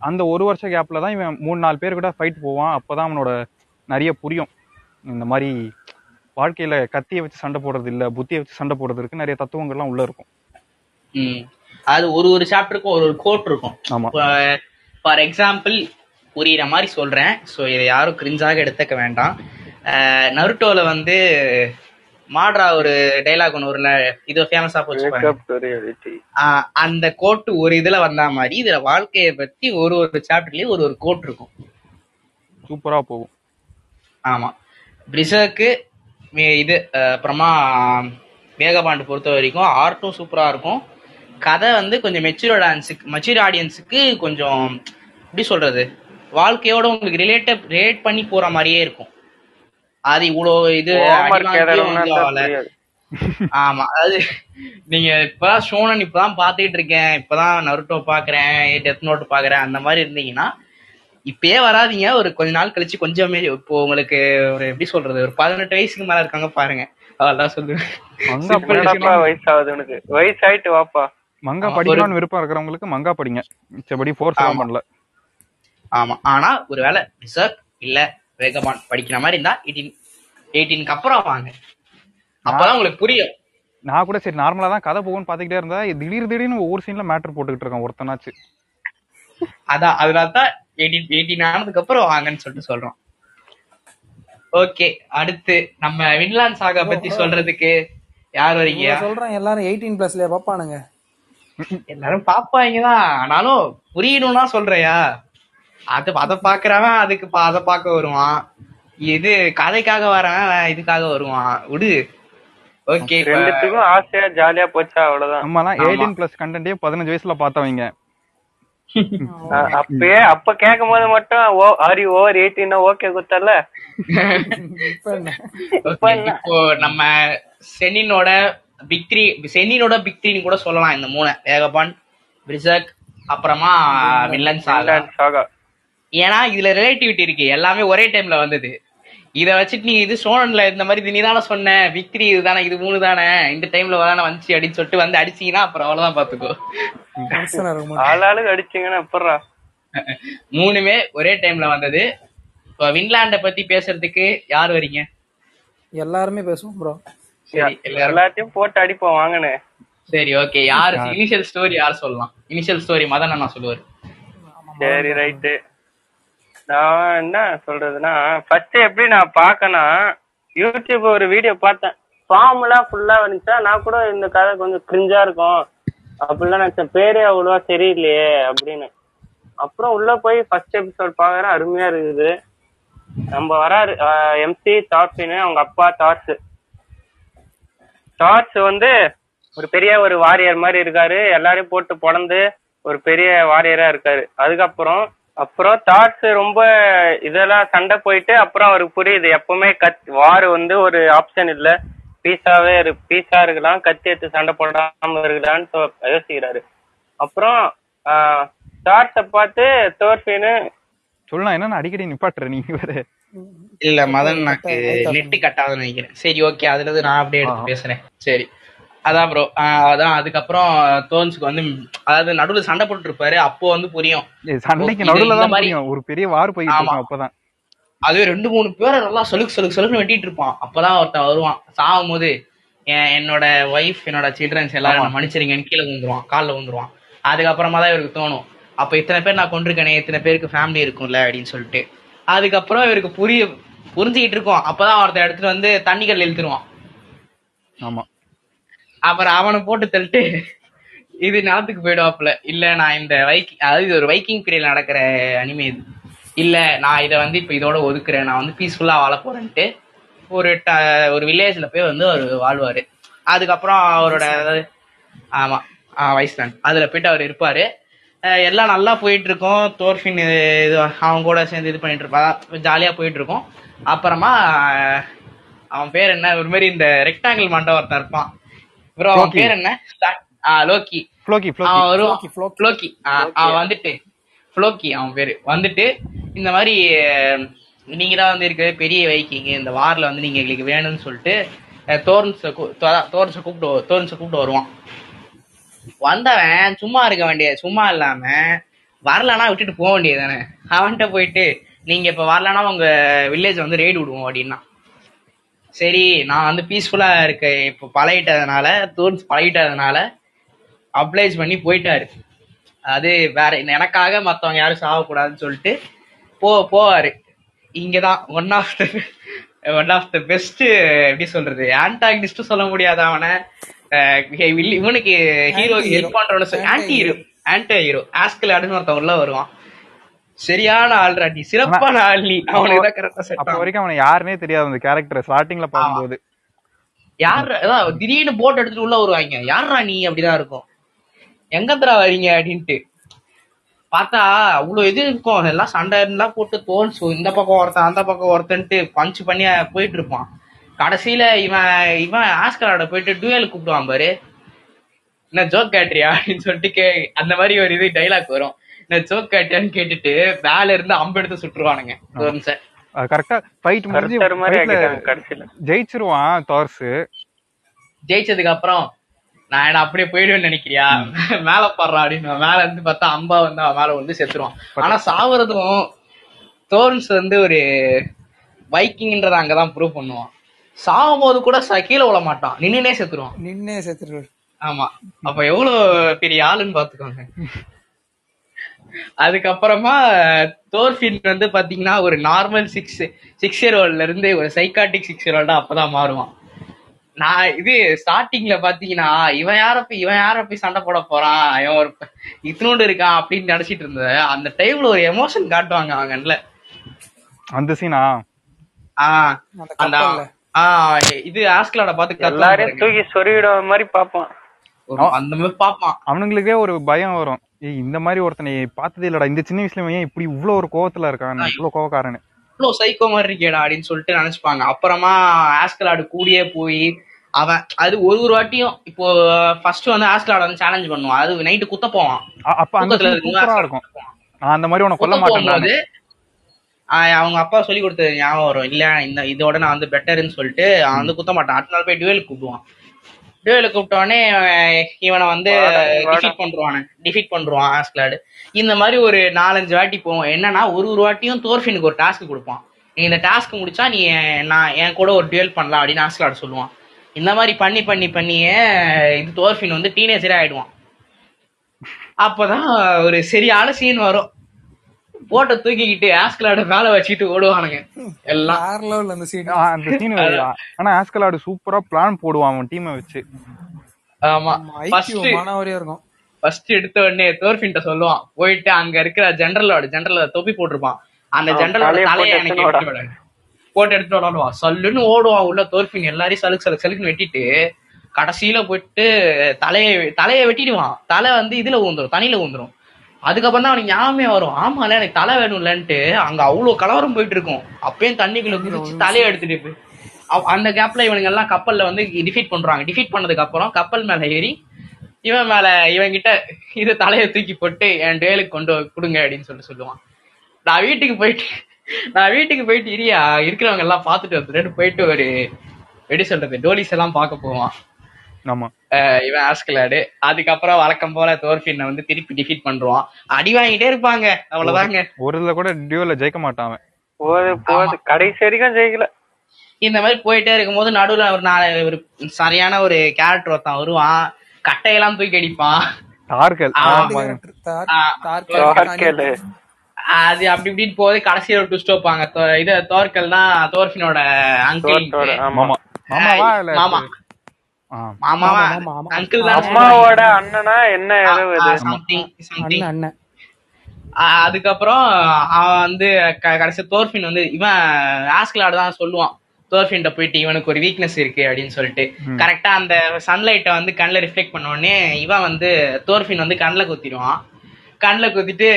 அந்த ஒரு வருஷ கேப்ல தான் இவன் மூணு நாலு பேர் கூட ஃபைட் போவான். அப்பதான் அவனோட நிறைய புரியும். இந்த மாதிரி வாழ்க்கையில கத்தியை வச்சு சண்டை போடுறது இல்ல புத்தியை வச்சு சண்டை போடுறது இருக்கு நிறைய தத்துவங்கள்லாம் உள்ள இருக்கும். ம். அது ஒரு ஒரு சாப்டருக்கும் ஒரு ஒரு கோட் இருக்கும். ஆமா. ஃபார் எக்ஸாம்பிள் புரியுற மாதிரி சொல்றேன். ஸோ இதை யாரும் கிரிஞ்சாக எடுத்துக்க வேண்டாம். நருட்டோல வந்து மாட்ரா ஒரு டைலாக் ஒன்று ஒரு ந- இது ஃபேமஸா போச்சு அந்த கோட்டு ஒரு இதுல வந்தா மாதிரி இதுல வாழ்க்கைய பத்தி ஒரு ஒரு சாப்டர்லயும் ஒரு ஒரு கோட் இருக்கும். சூப்பரா போகும். ஆமா. பிரிசர்க்கு இது அப்புறமா வேகபாண்டு பொறுத்த வரைக்கும் ஆர்ட்டும் சூப்பரா இருக்கும். கதை வந்து கொஞ்சம் மெச்சூர் ஆடியன்ஸுக்கு மெச்சூர் ஆடியன்ஸுக்கு கொஞ்சம் எப்படி சொல்றது? வாழ்க்கையோட உங்களுக்கு ரிலேட் ரிலேட் பண்ணி போற மாதிரியே இருக்கும். அது இவ்வளோ இது. ஆமா அதாவது நீங்க இப்பதான் ஷோனன் இப்பதான் பாத்துக்கிட்டு இருக்கேன். இப்பதான் நருட்டோ பாக்குறேன் டெத் நோட் பாக்குறேன் அந்த மாதிரி இருந்தீங்கன்னா இப்பயே வராதீங்க. ஒரு கொஞ்ச நாள் கழிச்சு கொஞ்சமே இப்போ உங்களுக்கு ஒரு எப்படி சொல்றது? ஒரு பதினெட்டு வயசுக்கு மேல இருக்காங்க பாருங்க. என்னடாப்பா படிக்கணும் வயசாகுது உனக்கு. வயசாயிட்டு வாப்பா. மங்கா படிக்கணும்னு விருப்பம் இருக்கிறவங்களுக்கு மங்கா படிங்க. மிச்சபடி ஃபோர்ஸ். பண்ணல. ஆமா. ஆனா ஒருவேளை ரிசர்வ் இல்ல வேகமான் படிக்கிற மாதிரி இருந்தா எயிட்டீன் எயிட்டீனுக்கு அப்புறம் வாங்க. அப்பதான் உங்களுக்கு புரியும். நான் கூட சரி நார்மலா தான் கதை போகும்னு பாத்துக்கிட்டே இருந்தா திடீர் திடீர்னு ஒவ்வொரு சீன்ல மேட்டர் போட்டுக்கிட்டு இருக்கான் ஒருத்தனாச்சு. அதான் அதனால தான் எயிட்டீன் எயிட்டீன் ஆனதுக்கு அப்புறம் வாங்கன்னு சொல்லிட்டு சொல்றோம். ஓகே அடுத்து நம்ம வின்லாண்ட் சாகா பத்தி சொல்றதுக்கு யார் வரீங்க? சொல்றேன் எல்லாரும் எயிட்டீன் பிளஸ்ல பாப்பானுங்க. எல்லாரும் பாப்பாங்கதான் ஆனாலும் புரியணும்னா சொல்றியா அது அத பாக்குறவன் அதுக்கு பா- அத பார்க்க வருவான். இது கதைக்காக வரவன் இதுக்காக வருவான். விடு. ஓகே ரெண்டுத்துக்கும் ஆசையா ஜாலியா போச்சா அவ்வளவுதான். நம்மலாம் எயிட்டீன் பிளஸ் கண்டென்ட்டே பதினஞ்சு வயசுல பார்த்தவங்க. அப்பயே அப்ப கேட்கும் போது மட்டும் ஓ ஆரி ஓவர் எயிட்டீன் ஓகே குத்தல இப்ப நம்ம சென்னினோட பிக் த்ரீ சென்னினோட பிக் த்ரீன்னு கூட சொல்லலாம் இந்த மூணு. வேகபான் பிரிசக் அப்புறமா வில்லன் சாகா. ஏன்னா இதுல ரிலேட்டிவிட்டி இருக்கு. எல்லாமே ஒரே டைம்ல வந்தது. இத வச்சுட்டு நீ இது சோழன்ல இந்த மாதிரி நீ தானே சொன்ன? விக்ரி இதுதானே இது மூணு தானே இந்த டைம்ல தானே வந்துச்சு அப்படின்னு சொல்லிட்டு வந்து அடிச்சீங்கன்னா அப்புறம் அவ்வளவுதான் பாத்துக்கோ. ஆளாளுக்கு அடிச்சீங்கன்னா எப்படா மூணுமே ஒரே டைம்ல வந்தது. இப்போ வின்லாண்ட பத்தி பேசுறதுக்கு யார் வரீங்க? எல்லாருமே பேசுவோம் ப்ரோ எல்லாத்தையும் போட்டு அடிப்போம் வாங்கன்னு சரி ஓகே யாரு இனிஷியல் ஸ்டோரி யார் சொல்லலாம்? இனிஷியல் ஸ்டோரி மதன் நான் சொல்லுவாரு. சரி ரைட்டு நான் என்ன சொல்றதுன்னா ஃபர்ஸ்ட் எப்படி நான் பார்க்கணும் யூடியூப் ஒரு வீடியோ பார்த்தேன். ஃபார்முலா ஃபுல்லா வந்துச்சா? நான் கூட இந்த கதை கொஞ்சம் கிரிஞ்சா இருக்கும். அப்படிலாம் நினைச்சேன். பேரே அவ்வளவா சரியில்லையே அப்படின்னு. அப்புறம் உள்ள போய் ஃபர்ஸ்ட் எபிசோட் பாக்குறேன் அருமையா இருக்குது. நம்ம வராரு எம்சி டார்ஸின்னு அவங்க அப்பா டார்ஸ் டார்ஸ் வந்து ஒரு பெரிய ஒரு வாரியர் மாதிரி இருக்காரு. எல்லாரையும் போட்டு பொழந்து ஒரு பெரிய வாரியரா இருக்காரு. அதுக்கப்புறம் அப்புறம் தாட்ஸ் ரொம்ப இதெல்லாம் சண்டை போயிட்டு அப்புறம் அவருக்கு புரியுது. எப்பவுமே கத் வார் வந்து ஒரு ஆப்ஷன் இல்ல. பீஸாவே இரு பீஸா இருக்கலாம். கத்தி எடுத்து சண்டை போடாம இருக்கலாம்னு சொ- யோசிக்கிறாரு. அப்புறம் தாட்ஸை பார்த்து தோர்ஃபின்னு சொல்லலாம் என்ன அடிக்கடி நிப்பாட்டுற நீ வேற? இல்ல மதன் எனக்கு நெட்டு கட்டாதுன்னு நினைக்கிறேன். சரி ஓகே அதுல நான் அப்படியே எடுத்து பேசுறேன். சரி. அதான் ப்ரோ அதான். அதுக்கப்புறம் தோன்ஸுக்கு வந்து அதாவது நடுவுல சண்டை போட்டு இருப்பாரு. அப்போ வந்து புரியும். சண்டைக்கு நடுவுல தான் புரியும். ஒரு பெரிய வார் போயிட்டு. இருக்கும் அப்பதான். அது ரெண்டு மூணு பேரை நல்லா சலுக்கு சலுக்கு சலுக்குன்னு வெட்டிட்டு இருப்பான். அப்பதான் ஒருத்தன் வருவான். சாகும் போது என் என்னோட ஒய்ஃப் என்னோட சில்ட்ரன்ஸ் எல்லாரும் மன்னிச்சிருங்கன்னு கீழே விழுந்துருவான். காலில் விழுந்துருவான். அதுக்கப்புறமா தான் இவருக்கு தோணும். அப்ப இத்தனை பேர் நான் கொண்டிருக்கேனே இத்தனை பேருக்கு ஃபேமிலி இருக்கும்ல அப்படின்னு சொல்லிட்டு. அதுக்கப்புறம் இவருக்கு புரிய புரிஞ்சுக்கிட்டு இருக்கோம். அப்பதான் ஒருத்தன் எடுத்துட்டு வந்து தண்ணிகள் இழுத்துருவான். ஆமா. அப்புறம் அவனை போட்டு தள்ளிட்டு இது நிலத்துக்கு போயிடுவாப்புல. இல்ல நான் இந்த வைக் அதாவது இது ஒரு வைக்கிங் பீரியட் நடக்கிற அனிமே இது. இல்ல நான் இதை வந்து இப்ப இதோட ஒதுக்குறேன். நான் வந்து பீஸ்ஃபுல்லா வாழ போறேன்ட்டு ஒரு ட- ஒரு வில்லேஜ்ல போய் வந்து அவர் வாழ்வாரு. அதுக்கப்புறம் அவரோட அதாவது ஆமா வைஸ்லாண்ட் அதுல போயிட்டு அவர் இருப்பாரு. எல்லாம் நல்லா போயிட்டு இருக்கோம் தோர்ஃபின் இது அவங்க அவன் கூட சேர்ந்து இது பண்ணிட்டு இருப்பா ஜாலியா போயிட்டு இருக்கோம் அப்புறமா அவன் பேர் என்ன? ஒரு மாதிரி இந்த ரெக்டாங்கிள் மண்டை ஒருத்தன் இருப்பான். ப்ரோ அவன் லோக்கி. பேர் என்ன லோக்கி ஃப்ளோக்கி ஃப்ளோக்கி ஃப்ளோக்கி, அவன் வந்துட்டு ஃப்ளோக்கி அவன் பேரு. வந்துட்டு இந்த மாதிரி நீங்க தான் வந்து இருக்க பெரிய வைக்கிங்க இந்த வார்ல வந்து நீங்க எங்களுக்கு வேணும்னு சொல்லிட்டு தோர்ன்ஸ தோர்ன்ஸ கூப்பிட்டு தோர்ன்ஸ கூப்பிட்டு வருவான். வந்தவன் சும்மா இருக்க வேண்டிய சும்மா இல்லாம வரலனா விட்டுட்டு போக வேண்டியது தானே அவன்கிட்ட போயிட்டு நீங்க இப்ப வரலனா உங்க வில்லேஜ் வந்து ரெய்டு விடுவோம் அப்படின்னா. சரி நான் வந்து பீஸ்ஃபுல்லா இருக்க இப்ப பழகிட்டதுனால தோர்ன்ஸ் பழகிட்டதுனால அப்ளைஸ் பண்ணி போயிட்டாரு. அது வேற எனக்காக மத்தவங்க யாரும் சாகக்கூடாதுன்னு சொல்லிட்டு போ போவாரு. இங்கதான் one of the one of the best எப்படி சொல்றது ஆன்டாகனிஸ்ட் சொல்ல முடியாத அவனை. இவனுக்கு ஹீரோக்கு ஹெல்ப் பண்றவன ஆன்டி ஹீரோ ஆன்டி ஹீரோ ஆஸ்கல் அப்படின்னு ஒருத்தன் உள்ள வருவான். சரியான ஆள்ரா நீ சிறப்பான ஆள் நீ. அவனுக்கு தான் கரெக்டா செட் அப்ப வரைக்கும் அவனை யாருனே தெரியாது அந்த கேரக்டர் ஸ்டார்டிங்ல பார்க்கும்போது. யார் அதான் திடீர்னு போட் எடுத்துட்டு உள்ள வருவாங்க. யாரா நீ? அப்படிதான் இருக்கும். எங்கந்திரா வரீங்க அப்படின்ட்டு. பார்த்தா அவ்வளவு இது இருக்கும். எல்லாம் சண்டை எல்லாம் போட்டு தோல்சு இந்த பக்கம் ஒருத்தன் அந்த பக்கம் ஒருத்தன்ட்டு பஞ்ச் பண்ணி போயிட்டு இருப்பான். கடைசியில இவன் இவன் ஆஸ்கரோட போயிட்டு டூயல் கூப்பிடுவான் பாரு. என்ன ஜோக் கேட்ரியா அப்படின்னு சொல்லிட்டு கே அந்த மாதிரி ஒரு இது டைலாக் வரும். என்ன ஜோக் கேட்டியான்னு கேட்டுட்டு மேல இருந்து அம்பு எடுத்து சுட்டுருவானுங்க. கரெக்டா ஃபைட் முடிஞ்சு ஜெயிச்சிருவான் தார்ஸ் ஜெயிச்சதுக்கு அப்புறம் நான் என்ன அப்படியே போயிடுவேன்னு நினைக்கிறியா? மேல பாடுறா அப்படின்னு மேல இருந்து பார்த்தா அம்பா வந்து அவன் மேல வந்து செத்துருவான். ஆனா சாவறதும் தோர்ன்ஸ் வந்து ஒரு வைக்கிங்ன்றத அங்கதான் ப்ரூவ் பண்ணுவான். சாகும் போது கூட ச- கீழே விழ மாட்டான். நின்னுனே செத்துருவான். நின்னே செத்துருவாரு. ஆமா. அப்ப எவ்வளவு பெரிய ஆளுன்னு பாத்துக்கோங்க அதுக்கப்புறமா தோர்ஃபின் வந்து பாத்தீங்கன்னா ஒரு நார்மல் சிக்ஸ் சிக்ஸ் இயர் ஓல்ட்ல இருந்து ஒரு சைக்காட்டிக் சிக்ஸ் இயர் ஓல்டா அப்பதான் மாறுவான். நான் இது ஸ்டார்டிங்ல பாத்தீங்கன்னா இவன் யார போய் இவன் யார போய் சண்டை போட போறான்? இவன் ஒரு இத்தினோண்டு இருக்கான் அப்படின்னு நினைச்சிட்டு இருந்த அந்த டைம்ல ஒரு எமோஷன் காட்டுவாங்க அவங்கல அந்த சீனா ஆஹ் அந்த. ஆஹ் இது ஆஸ்கலோட பாத்து எல்லாரையும் தூக்கி சொருவிட மாதிரி பாப்பான் அந்த மாதிரி பாப்பான் அவனுங்களுக்கே ஒரு பயம் வரும். ஏய் இந்த மாதிரி ஒருத்தனை பார்த்ததே இல்லடா. இந்த சின்ன வயசுல ஏன் இப்படி இவ்வளவு ஒரு கோவத்துல இருக்கான்? இவ்வளவு கோவக்காரன்னு இவ்வளவு சைக்கோ மாதிரி இருக்கேடா அப்படின்னு சொல்லிட்டு நினைச்சுப்பாங்க. அப்புறமா ஆஸ்கலாடு கூடியே போய் அவன் அது ஒரு ஒரு வாட்டியும் இப்போ ஃபர்ஸ்ட் வந்து ஆஸ்கலாட வந்து சேலஞ்ச் பண்ணுவான். அது நைட்டு குத்த போவான். அப்ப அந்த சூப்பரா இருக்கும். நான் அந்த மாதிரி உனக்கு கொல்ல மாட்டேன் அவங்க அப்பா சொல்லி கொடுத்தது ஞாபகம் வரும். இல்ல இந்த இதோட நான் வந்து பெட்டர்னு சொல்லிட்டு அவன் வந்து குத்த மாட்டான் அடுத்த நாள் போய் டுவெல் கூப்பிடுவான். டுவெல் கூப்பிட்டோடனே இவனை வந்து. டிஃபீட் பண்றான் டிஃபீட் பண்றான் ஆஸ்கலாடு இந்த மாதிரி ஒரு நாலஞ்சு வாட்டி போவோம். என்னன்னா ஒரு ஒரு வாட்டியும் தோர்ஃபினுக்கு ஒரு டாஸ்க் கொடுப்பான். நீ இந்த டாஸ்க் முடிச்சா நீ நான் என் கூட ஒரு டுவெல் பண்ணலாம் அப்படின்னு ஆஸ்கலாடு சொல்லுவான். இந்த மாதிரி பண்ணி பண்ணி பண்ணியே இது தோர்ஃபின் வந்து டீனேஜரே ஆயிடுவான். அப்பதான் ஒரு சரியான சீன் வரும். போட்டை தூக்கிக்கிட்டு ஆஸ்கலாட மேல வச்சுட்டு ஓடுவானுங்க. எல்லாம். வேற லெவல் அந்த சீன் அந்த சீன் ஆனா ஆஸ்கலாடு சூப்பரா பிளான் போடுவான் அவன் டீமை வச்சு. ஆமா. ஃபர்ஸ்ட் மானாவரியா இருக்கும். ஃபர்ஸ்ட் எடுத்த உடனே தோர்ஃபின்ட்ட சொல்லுவான். போயிட்டு அங்க இருக்கிற ஜெனரலோட ஜெனரல் தொப்பி போட்டிருப்பான். அந்த ஜெனரலோட தலையை போட்டு எனக்கு எடுத்து போட்டு எடுத்துட்டு விளாடுவான் சல்லுன்னு ஓடுவான் உள்ள தோர்ஃபின் எல்லாரையும் சலுக்கு சலுக்கு சலுக்குன்னு வெட்டிட்டு கடைசியில போயிட்டு தலையை தலையை வெட்டிடுவான். தலை வந்து இதுல ஊந்துரும் தண்ணியில ஊந்துரும். அதுக்கப்புறம் தான் அவனுக்கு ஞாபகமே வரும். ஆமால எனக்கு தலை வேணும்லன்ட்டு அங்க அவ்வளவு கலவரம் போயிட்டு இருக்கும் அப்பயும் தண்ணிக்குள்ள குதிச்சு தலையை எடுத்துட்டு போய். அந்த கேப்ல இவனுங்க எல்லாம் கப்பல்ல வந்து டிஃபீட் பண்றாங்க. டிஃபீட் பண்ணதுக்கு அப்புறம் கப்பல் மேல ஏறி இவன் மேல இவன் கிட்ட இது தலையை தூக்கி போட்டு என் டேலுக்கு கொண்டு கொடுங்க அப்படின்னு சொல்லிட்டு சொல்லுவான். நான் வீட்டுக்கு போயிட்டு நான் வீட்டுக்கு போயிட்டு இரியா இருக்கிறவங்க எல்லாம் பாத்துட்டு வந்துட்டு போயிட்டு ஒரு எப்படி சொல்றது டோலிஸ் எல்லாம் பார்க்க போவான். ஆமா. இவன் ஆஸ்கலாடு அதுக்கப்புறம் வழக்கம் போல தோர்ஃபினை வந்து திருப்பி டிஃபீட் பண்றான் அடி வாங்கிட்டே இருப்பாங்க. அவ்வளவுதாங்க. ஒரு இதுல கூட டியூல ஜெயிக்க மாட்டான் போது கடைசி வரைக்கும் ஜெயிக்கல. இந்த மாதிரி போயிட்டே இருக்கும்போது நடுவுல ஒரு நாலு ஒரு சரியான ஒரு கேரக்டர் ஒருத்தன் வருவான். கட்டையெல்லாம் தூக்கி அடிப்பான். அது அப்படி இப்படின்னு போது கடைசியில ஒரு ட்விஸ்ட் வைப்பாங்க. இது தோர்க்கல் தான் தோர்ஃபினோட அங்கிள் ஆமா. மாமா. அம்மாவோட அண்ணனா என்ன அண்ணன் அண்ணன். அதுக்கப்புறம் அவன் வந்து கடைசி தோர்ஃபின் வந்து இவன் ஆஸ்கலாடு தான் சொல்லுவான். தோர்ஃபின்ட்ட போயிட்டு இவனுக்கு ஒரு வீக்னஸ் இருக்கு அப்படின்னு சொல்லிட்டு. கரெக்டா அந்த சன்லைட்டை வந்து கண்ணில் ரிஃப்ளெக்ட் பண்ண உடனே இவன் வந்து தோர்ஃபின் வந்து கண்ணில் குத்திடுவான். கண்ணில் குத்திட்டு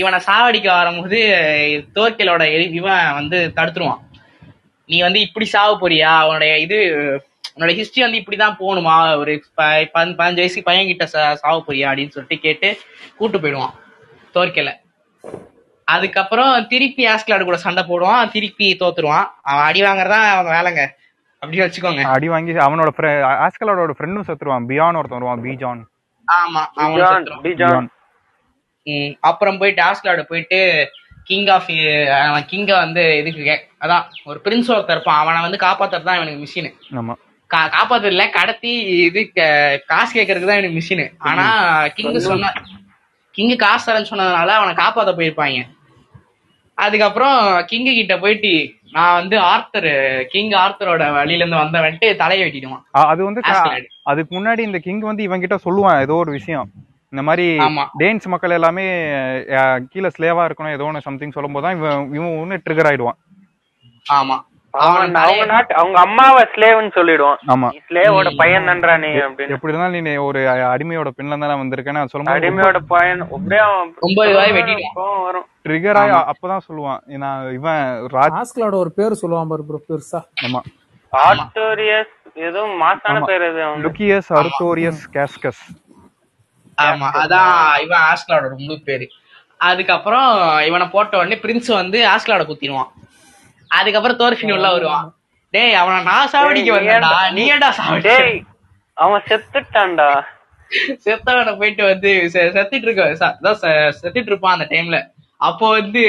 இவனை சாவடிக்க வரும்போது தோர்க்கலோட இவன் வந்து தடுத்துருவான். நீ வந்து இப்படி சாவ போறியா? உன்னுடைய இது உன்னோட ஹிஸ்டரி வந்து இப்படிதான் போகணுமா? ஒரு பதினஞ்சு வயசுக்கு பையன் கிட்ட சாவ போறியா அப்படின்னு சொல்லிட்டு கேட்டு கூட்டு போயிடுவான். தோற்கல. அதுக்கப்புறம் திருப்பி ஆஸ்கலாடு கூட சண்டை போடுவான் திருப்பி தோத்துருவான். அவன் அடி வாங்குறதான் அவன் வேலைங்க. அப்படின்னு வச்சுக்கோங்க. அடி வாங்கி அவனோட ஆஸ்கலோட ஃப்ரெண்டும் செத்துருவான். பியான் ஒருத்தன் வருவான் பீஜான். ஆமா அவன் ஜான், செத்துருவான். டி ஜான். ம், அப்புறம் போயிட்டு ஆஸ்கலாடு போயிட்டு கிங் ஆஃப் அவன் கிங்க வந்து இதுக்கு அதான் ஒரு பிரின்ஸ் ஒருத்தர் இருப்பான். அவனை வந்து காப்பாத்துறது தான் இவனுக்கு மிஷின் ஆமா. கா காப்பாத்து இல்ல கடத்தி இது க- காசு கேட்கறதுக்கு தான் எனக்கு மிஷின் ஆனா கிங் சொன்ன கிங் காசு தரேன்னு சொன்னதுனால அவனை காப்பாத்த போயிருப்பாங்க. அதுக்கப்புறம் கிங் கிட்ட போயிட்டு நான் வந்து ஆர்த்தர் கிங் ஆர்த்தரோட வழியில இருந்து வந்தவன்ட்டு தலையை வெட்டிடுவான். அது வந்து. அதுக்கு முன்னாடி இந்த கிங் வந்து இவன் கிட்ட சொல்லுவான் ஏதோ ஒரு விஷயம். இந்த மாதிரி. டேன்ஸ் மக்கள் எல்லாமே கீழே ஸ்லேவா இருக்கணும் ஏதோ ஒன்று சம்திங் சொல்லும் தான் இவன் இவன் ஒன்று ட்ரிகர் ஆயிடுவான். ஆமா. அவன் அவங்க நாட்டு அவங்க அம்மாவை ஸ்லேவ்னு சொல்லிடுவான். ஆமா. ஸ்லேவோட பையன் நன்றா நீ அப்படின்னு. எப்படி இருந்தாலும் நீ ஒரு அடிமையோட பெண்ல தானே வந்திருக்கேன்னு சொல்லும்போது அடிமையோட பையன் அப்படியே ரூபாய் வெட்டிடுவான் கோவம் வரும். ட்ரிகர் ஆகி அப்பதான் சொல்லுவான். நான் இவன் ராஜ் ஆஸ்கலோட ஒரு பேர் சொல்லுவான் பாரு ப்ரோ பெருசா. ஆமா. ஆர்டோரியஸ் ஏதோ மாசான பேர் அவன் லுக்கியஸ் அருத்தோரியஸ் கேஸ்கஸ். ஆமா அதான் இவன் ஆஸ்கலாடோட முழு பேரு. அதுக்கப்புறம் இவனை போட்ட உடனே பிரின்ஸ் வந்து ஆஸ்கலாட குத்திடுவான். அதுக்கப்புறம் தோர்ஃபின் உள்ள வருவான். டேய் அவனை நான் சாவடிக்க வந்தேன்டா? நீ ஏன்டா சாவடி டேய் அவன் செத்துட்டான்டா. செத்தவனை போயிட்டு வந்து செத்துட்டு இருக்க செத்துட்டு இருப்பான் அந்த டைம்ல அப்போ வந்து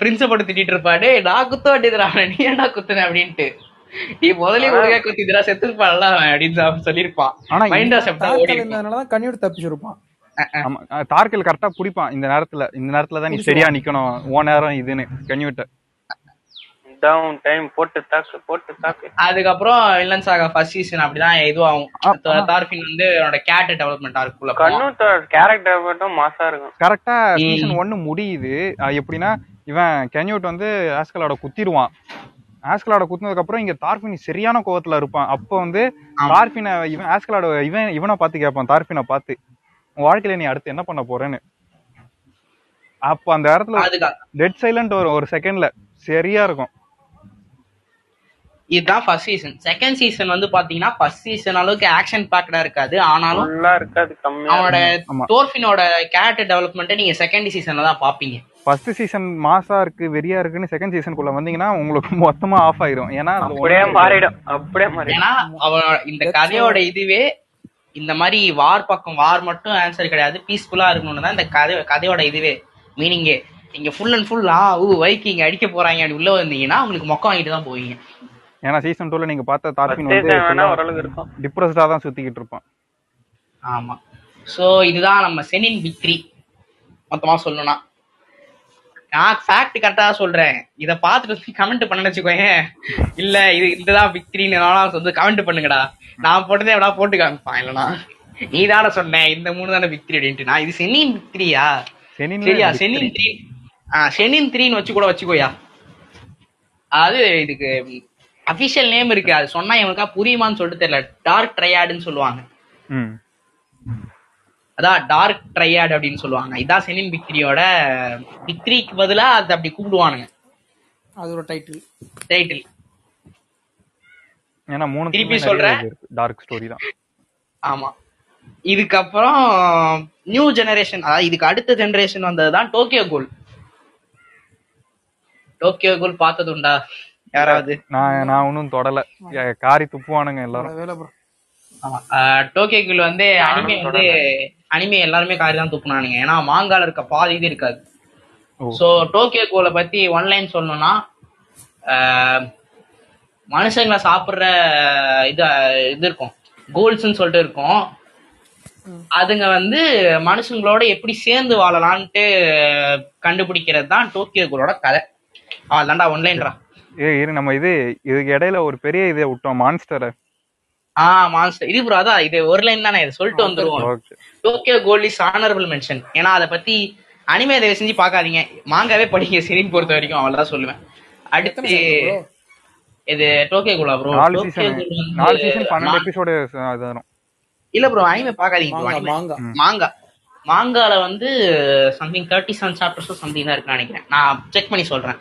பிரின்ஸ போட்டு திட்டிட்டு இருப்பா. டேய் நான் குத்த அவனை, நீ ஏன்டா குத்துன? அப்படின்ட்டு. நீ முதலே ஒழுங்கா குத்திதுடா செத்துருப்பான்ல அவன் அப்படின்னு அவன் சொல்லியிருப்பான். ஆனா மைண்ட் செப்டா தப்பிச்சிருப்பான். தார்கல் கரெக்டா பிடிப்பான். இந்த நேரத்துல இந்த நேரத்துல தான் நீ சரியா நிக்கணும். ஓ நேரம் இதுன்னு கன்யூட்ட டவுன் டைம் போட்டு தாக்கு போட்டு தாக்கு. அதுக்கப்புறம் வில்லன் சாகா ஃபர்ஸ்ட் சீசன் அப்படிதான் இதுவாகும். தார்பின் வந்து அவனோட கேட் டெவலப்மெண்ட் இருக்குள்ள கண்ணு கேரக்டர் மட்டும் மாசா இருக்கும். கரெக்டா சீசன் ஒன்னு முடியுது. எப்படின்னா இவன் கென்யூட் வந்து ஆஸ்கலோட குத்திடுவான். ஆஸ்கலோட குத்துனதுக்கு அப்புறம் இங்க தார்பின் சரியான கோவத்துல இருப்பான். அப்போ வந்து தார்பினை இவன் ஆஸ்கலோட இவன் இவனை பார்த்து கேட்பான் தார்பினை பார்த்து. உன் வாழ்க்கையில நீ அடுத்து என்ன பண்ண போறேன்னு? அப்ப அந்த இடத்துல டெட் சைலண்ட் ஒரு ஒரு செகண்ட்ல சரியா இருக்கும். இதுதான் ஃபர்ஸ்ட் சீசன் செகண்ட் சீசன் வந்து பாத்தீங்கன்னா ஃபர்ஸ்ட் சீசன் அளவுக்கு ஆக்ஷன் பேக்டா இருக்காது. ஆனாலும் ஃபுல்லா இருக்காது கம்மியா அவனோட ஆமா. தோர்ஃபினோட கேரக்டர் டெவலப்மெண்ட்டை நீங்க செகண்ட் சீசன்ல தான் பாப்பீங்க. ஃபர்ஸ்ட் சீசன் மாசா இருக்கு வெறியா இருக்குன்னு செகண்ட் சீசனுக்குள்ள வந்தீங்கன்னா உங்களுக்கு மொத்தமா ஆஃப் ஆயிரும். ஏன்னா அப்படியே மாறிடும் அப்படியே மாறிடும். ஏன்னா அவன் இந்த கதையோட இதுவே இந்த மாதிரி வார் பக்கம் வார் மட்டும் ஆன்சர் கிடையாது. பீஸ்ஃபுல்லா இருக்கணும்னு தான் இந்த கதை கதையோட இதுவே மீனிங்கே நீங்க ஃபுல் அண்ட் ஃபுல் ஆ ஊ வைக்கிங்க அடிக்க போறாங்க அப்படி உள்ள வந்தீங்கன்னா உங்களுக்கு மொக்கம் வாங்கிட்டு தான் போவீங்க. ஏன்னா சீசன் டூல நீங்க பார்த்த தார்பின் வந்து டிப்ரெஸ்டா தான் சுத்திக்கிட்டு இருப்பான் ஆமா. சோ இதுதான் நம்ம செனின் விக்ரி மொத்தமா சொல்லணும்னா. நான் ஃபேக்ட் கரெக்டா சொல்றேன். இத பார்த்துட்டு கமெண்ட் பண்ண வச்சுக்கோங்க இல்ல இது இதுதான் விக்ரின்னு வந்து கமெண்ட் பண்ணுங்கடா. நான் போட்டதே எவ்வளோ போட்டு காமிப்பான் இல்லனா நீ தானே சொன்ன இந்த மூணு தானே விக்ரி அப்படின்ட்டு. நான் இது செனின் விக்ரியா சரியா victory. செனின் த்ரீ ஆ செனின் த்ரீன்னு வச்சு கூட வச்சுக்கோயா. அது இதுக்கு அபிஷியல் நேம் இருக்கு. அது சொன்னா இவனுக்கா புரியுமான்னு சொல்லிட்டு தெரியல. டார்க் ட்ரையாடுன்னு சொல்லுவாங்க. ம். அதான் டார்க் ட்ரையாட் அப்படின்னு சொல்லுவாங்க. இதான் செனின் பிக்ரியோட பிக்ரிக்கு பதிலா அது அப்படி கூப்பிடுவானுங்க. அது ஒரு டைட்டில் டைட்டில் ஏன்னா மூணு திருப்பி சொல்றேன். டார்க் ஸ்டோரி தான். ஆமா. இதுக்கப்புறம் நியூ ஜெனரேஷன் அதாவது இதுக்கு அடுத்த ஜெனரேஷன் வந்ததுதான் டோக்கியோ கோல் டோக்கியோ கோல் பார்த்ததுண்டா? யாராவது? நான் நான் ஒன்றும் தொடல. காரி துப்புவானுங்க எல்லாரும். வேலை ப்ரோ. ஆமா. ஆஹ் டோக்கியோ கோல் வந்து அனிமே வந்து அனிமே எல்லாருமே காரி தான் துப்புனானுங்க. ஏன்னா மாங்கால இருக்க பாதி இது இருக்காது. சோ டோக்கியோ கோலை பத்தி ஒன்லைன் சொல்லணும்னா மனுஷங்களை சாப்பிடுற இது இது இருக்கும். கோல்ஸ்ன்னு சொல்லிட்டு இருக்கும். அதுங்க வந்து மனுஷங்களோட எப்படி சேர்ந்து வாழலான்ட்டு கண்டுபிடிக்கிறது தான் டோக்கியோ கோலோட கதை அவ்வளோதான்டா ஒன்லைன்ரா ஏ இரு நம்ம இது இதுக்கு இடையில ஒரு பெரிய இதை விட்டோம் மான்ஸ்டரை ஆ மான்ஸ்டர் இது ப்ரோ அதான் இது ஒரு லைன் தானே இது சொல்லிட்டு வந்துருவோம். Okay Tokyo ghoul is honourable mention ஏன்னா அதை பத்தி அனிமே தயவு செஞ்சு பார்க்காதீங்க. மாங்காவே படிங்க சிரின் பொறுத்த வரைக்கும் அவ்வளவுதான் சொல்லுவேன். அடுத்து இது டோக்கியோ கோலா ப்ரோ நாலு டோக்கியோ சீசன் நாலு சீசன் பன்னெண்டு எபிசோடு அது வரும். இல்ல ப்ரோ அனிமே பார்க்காதீங்க bro. மாங்கா. மாங்கா மாங்கா மாங்கால வந்து சம்திங் தேர்ட்டி செவன் சாப்டர்ஸும் சம்திங் தான் இருக்குன்னு நினைக்கிறேன். நான் செக் பண்ணி சொல்றேன்.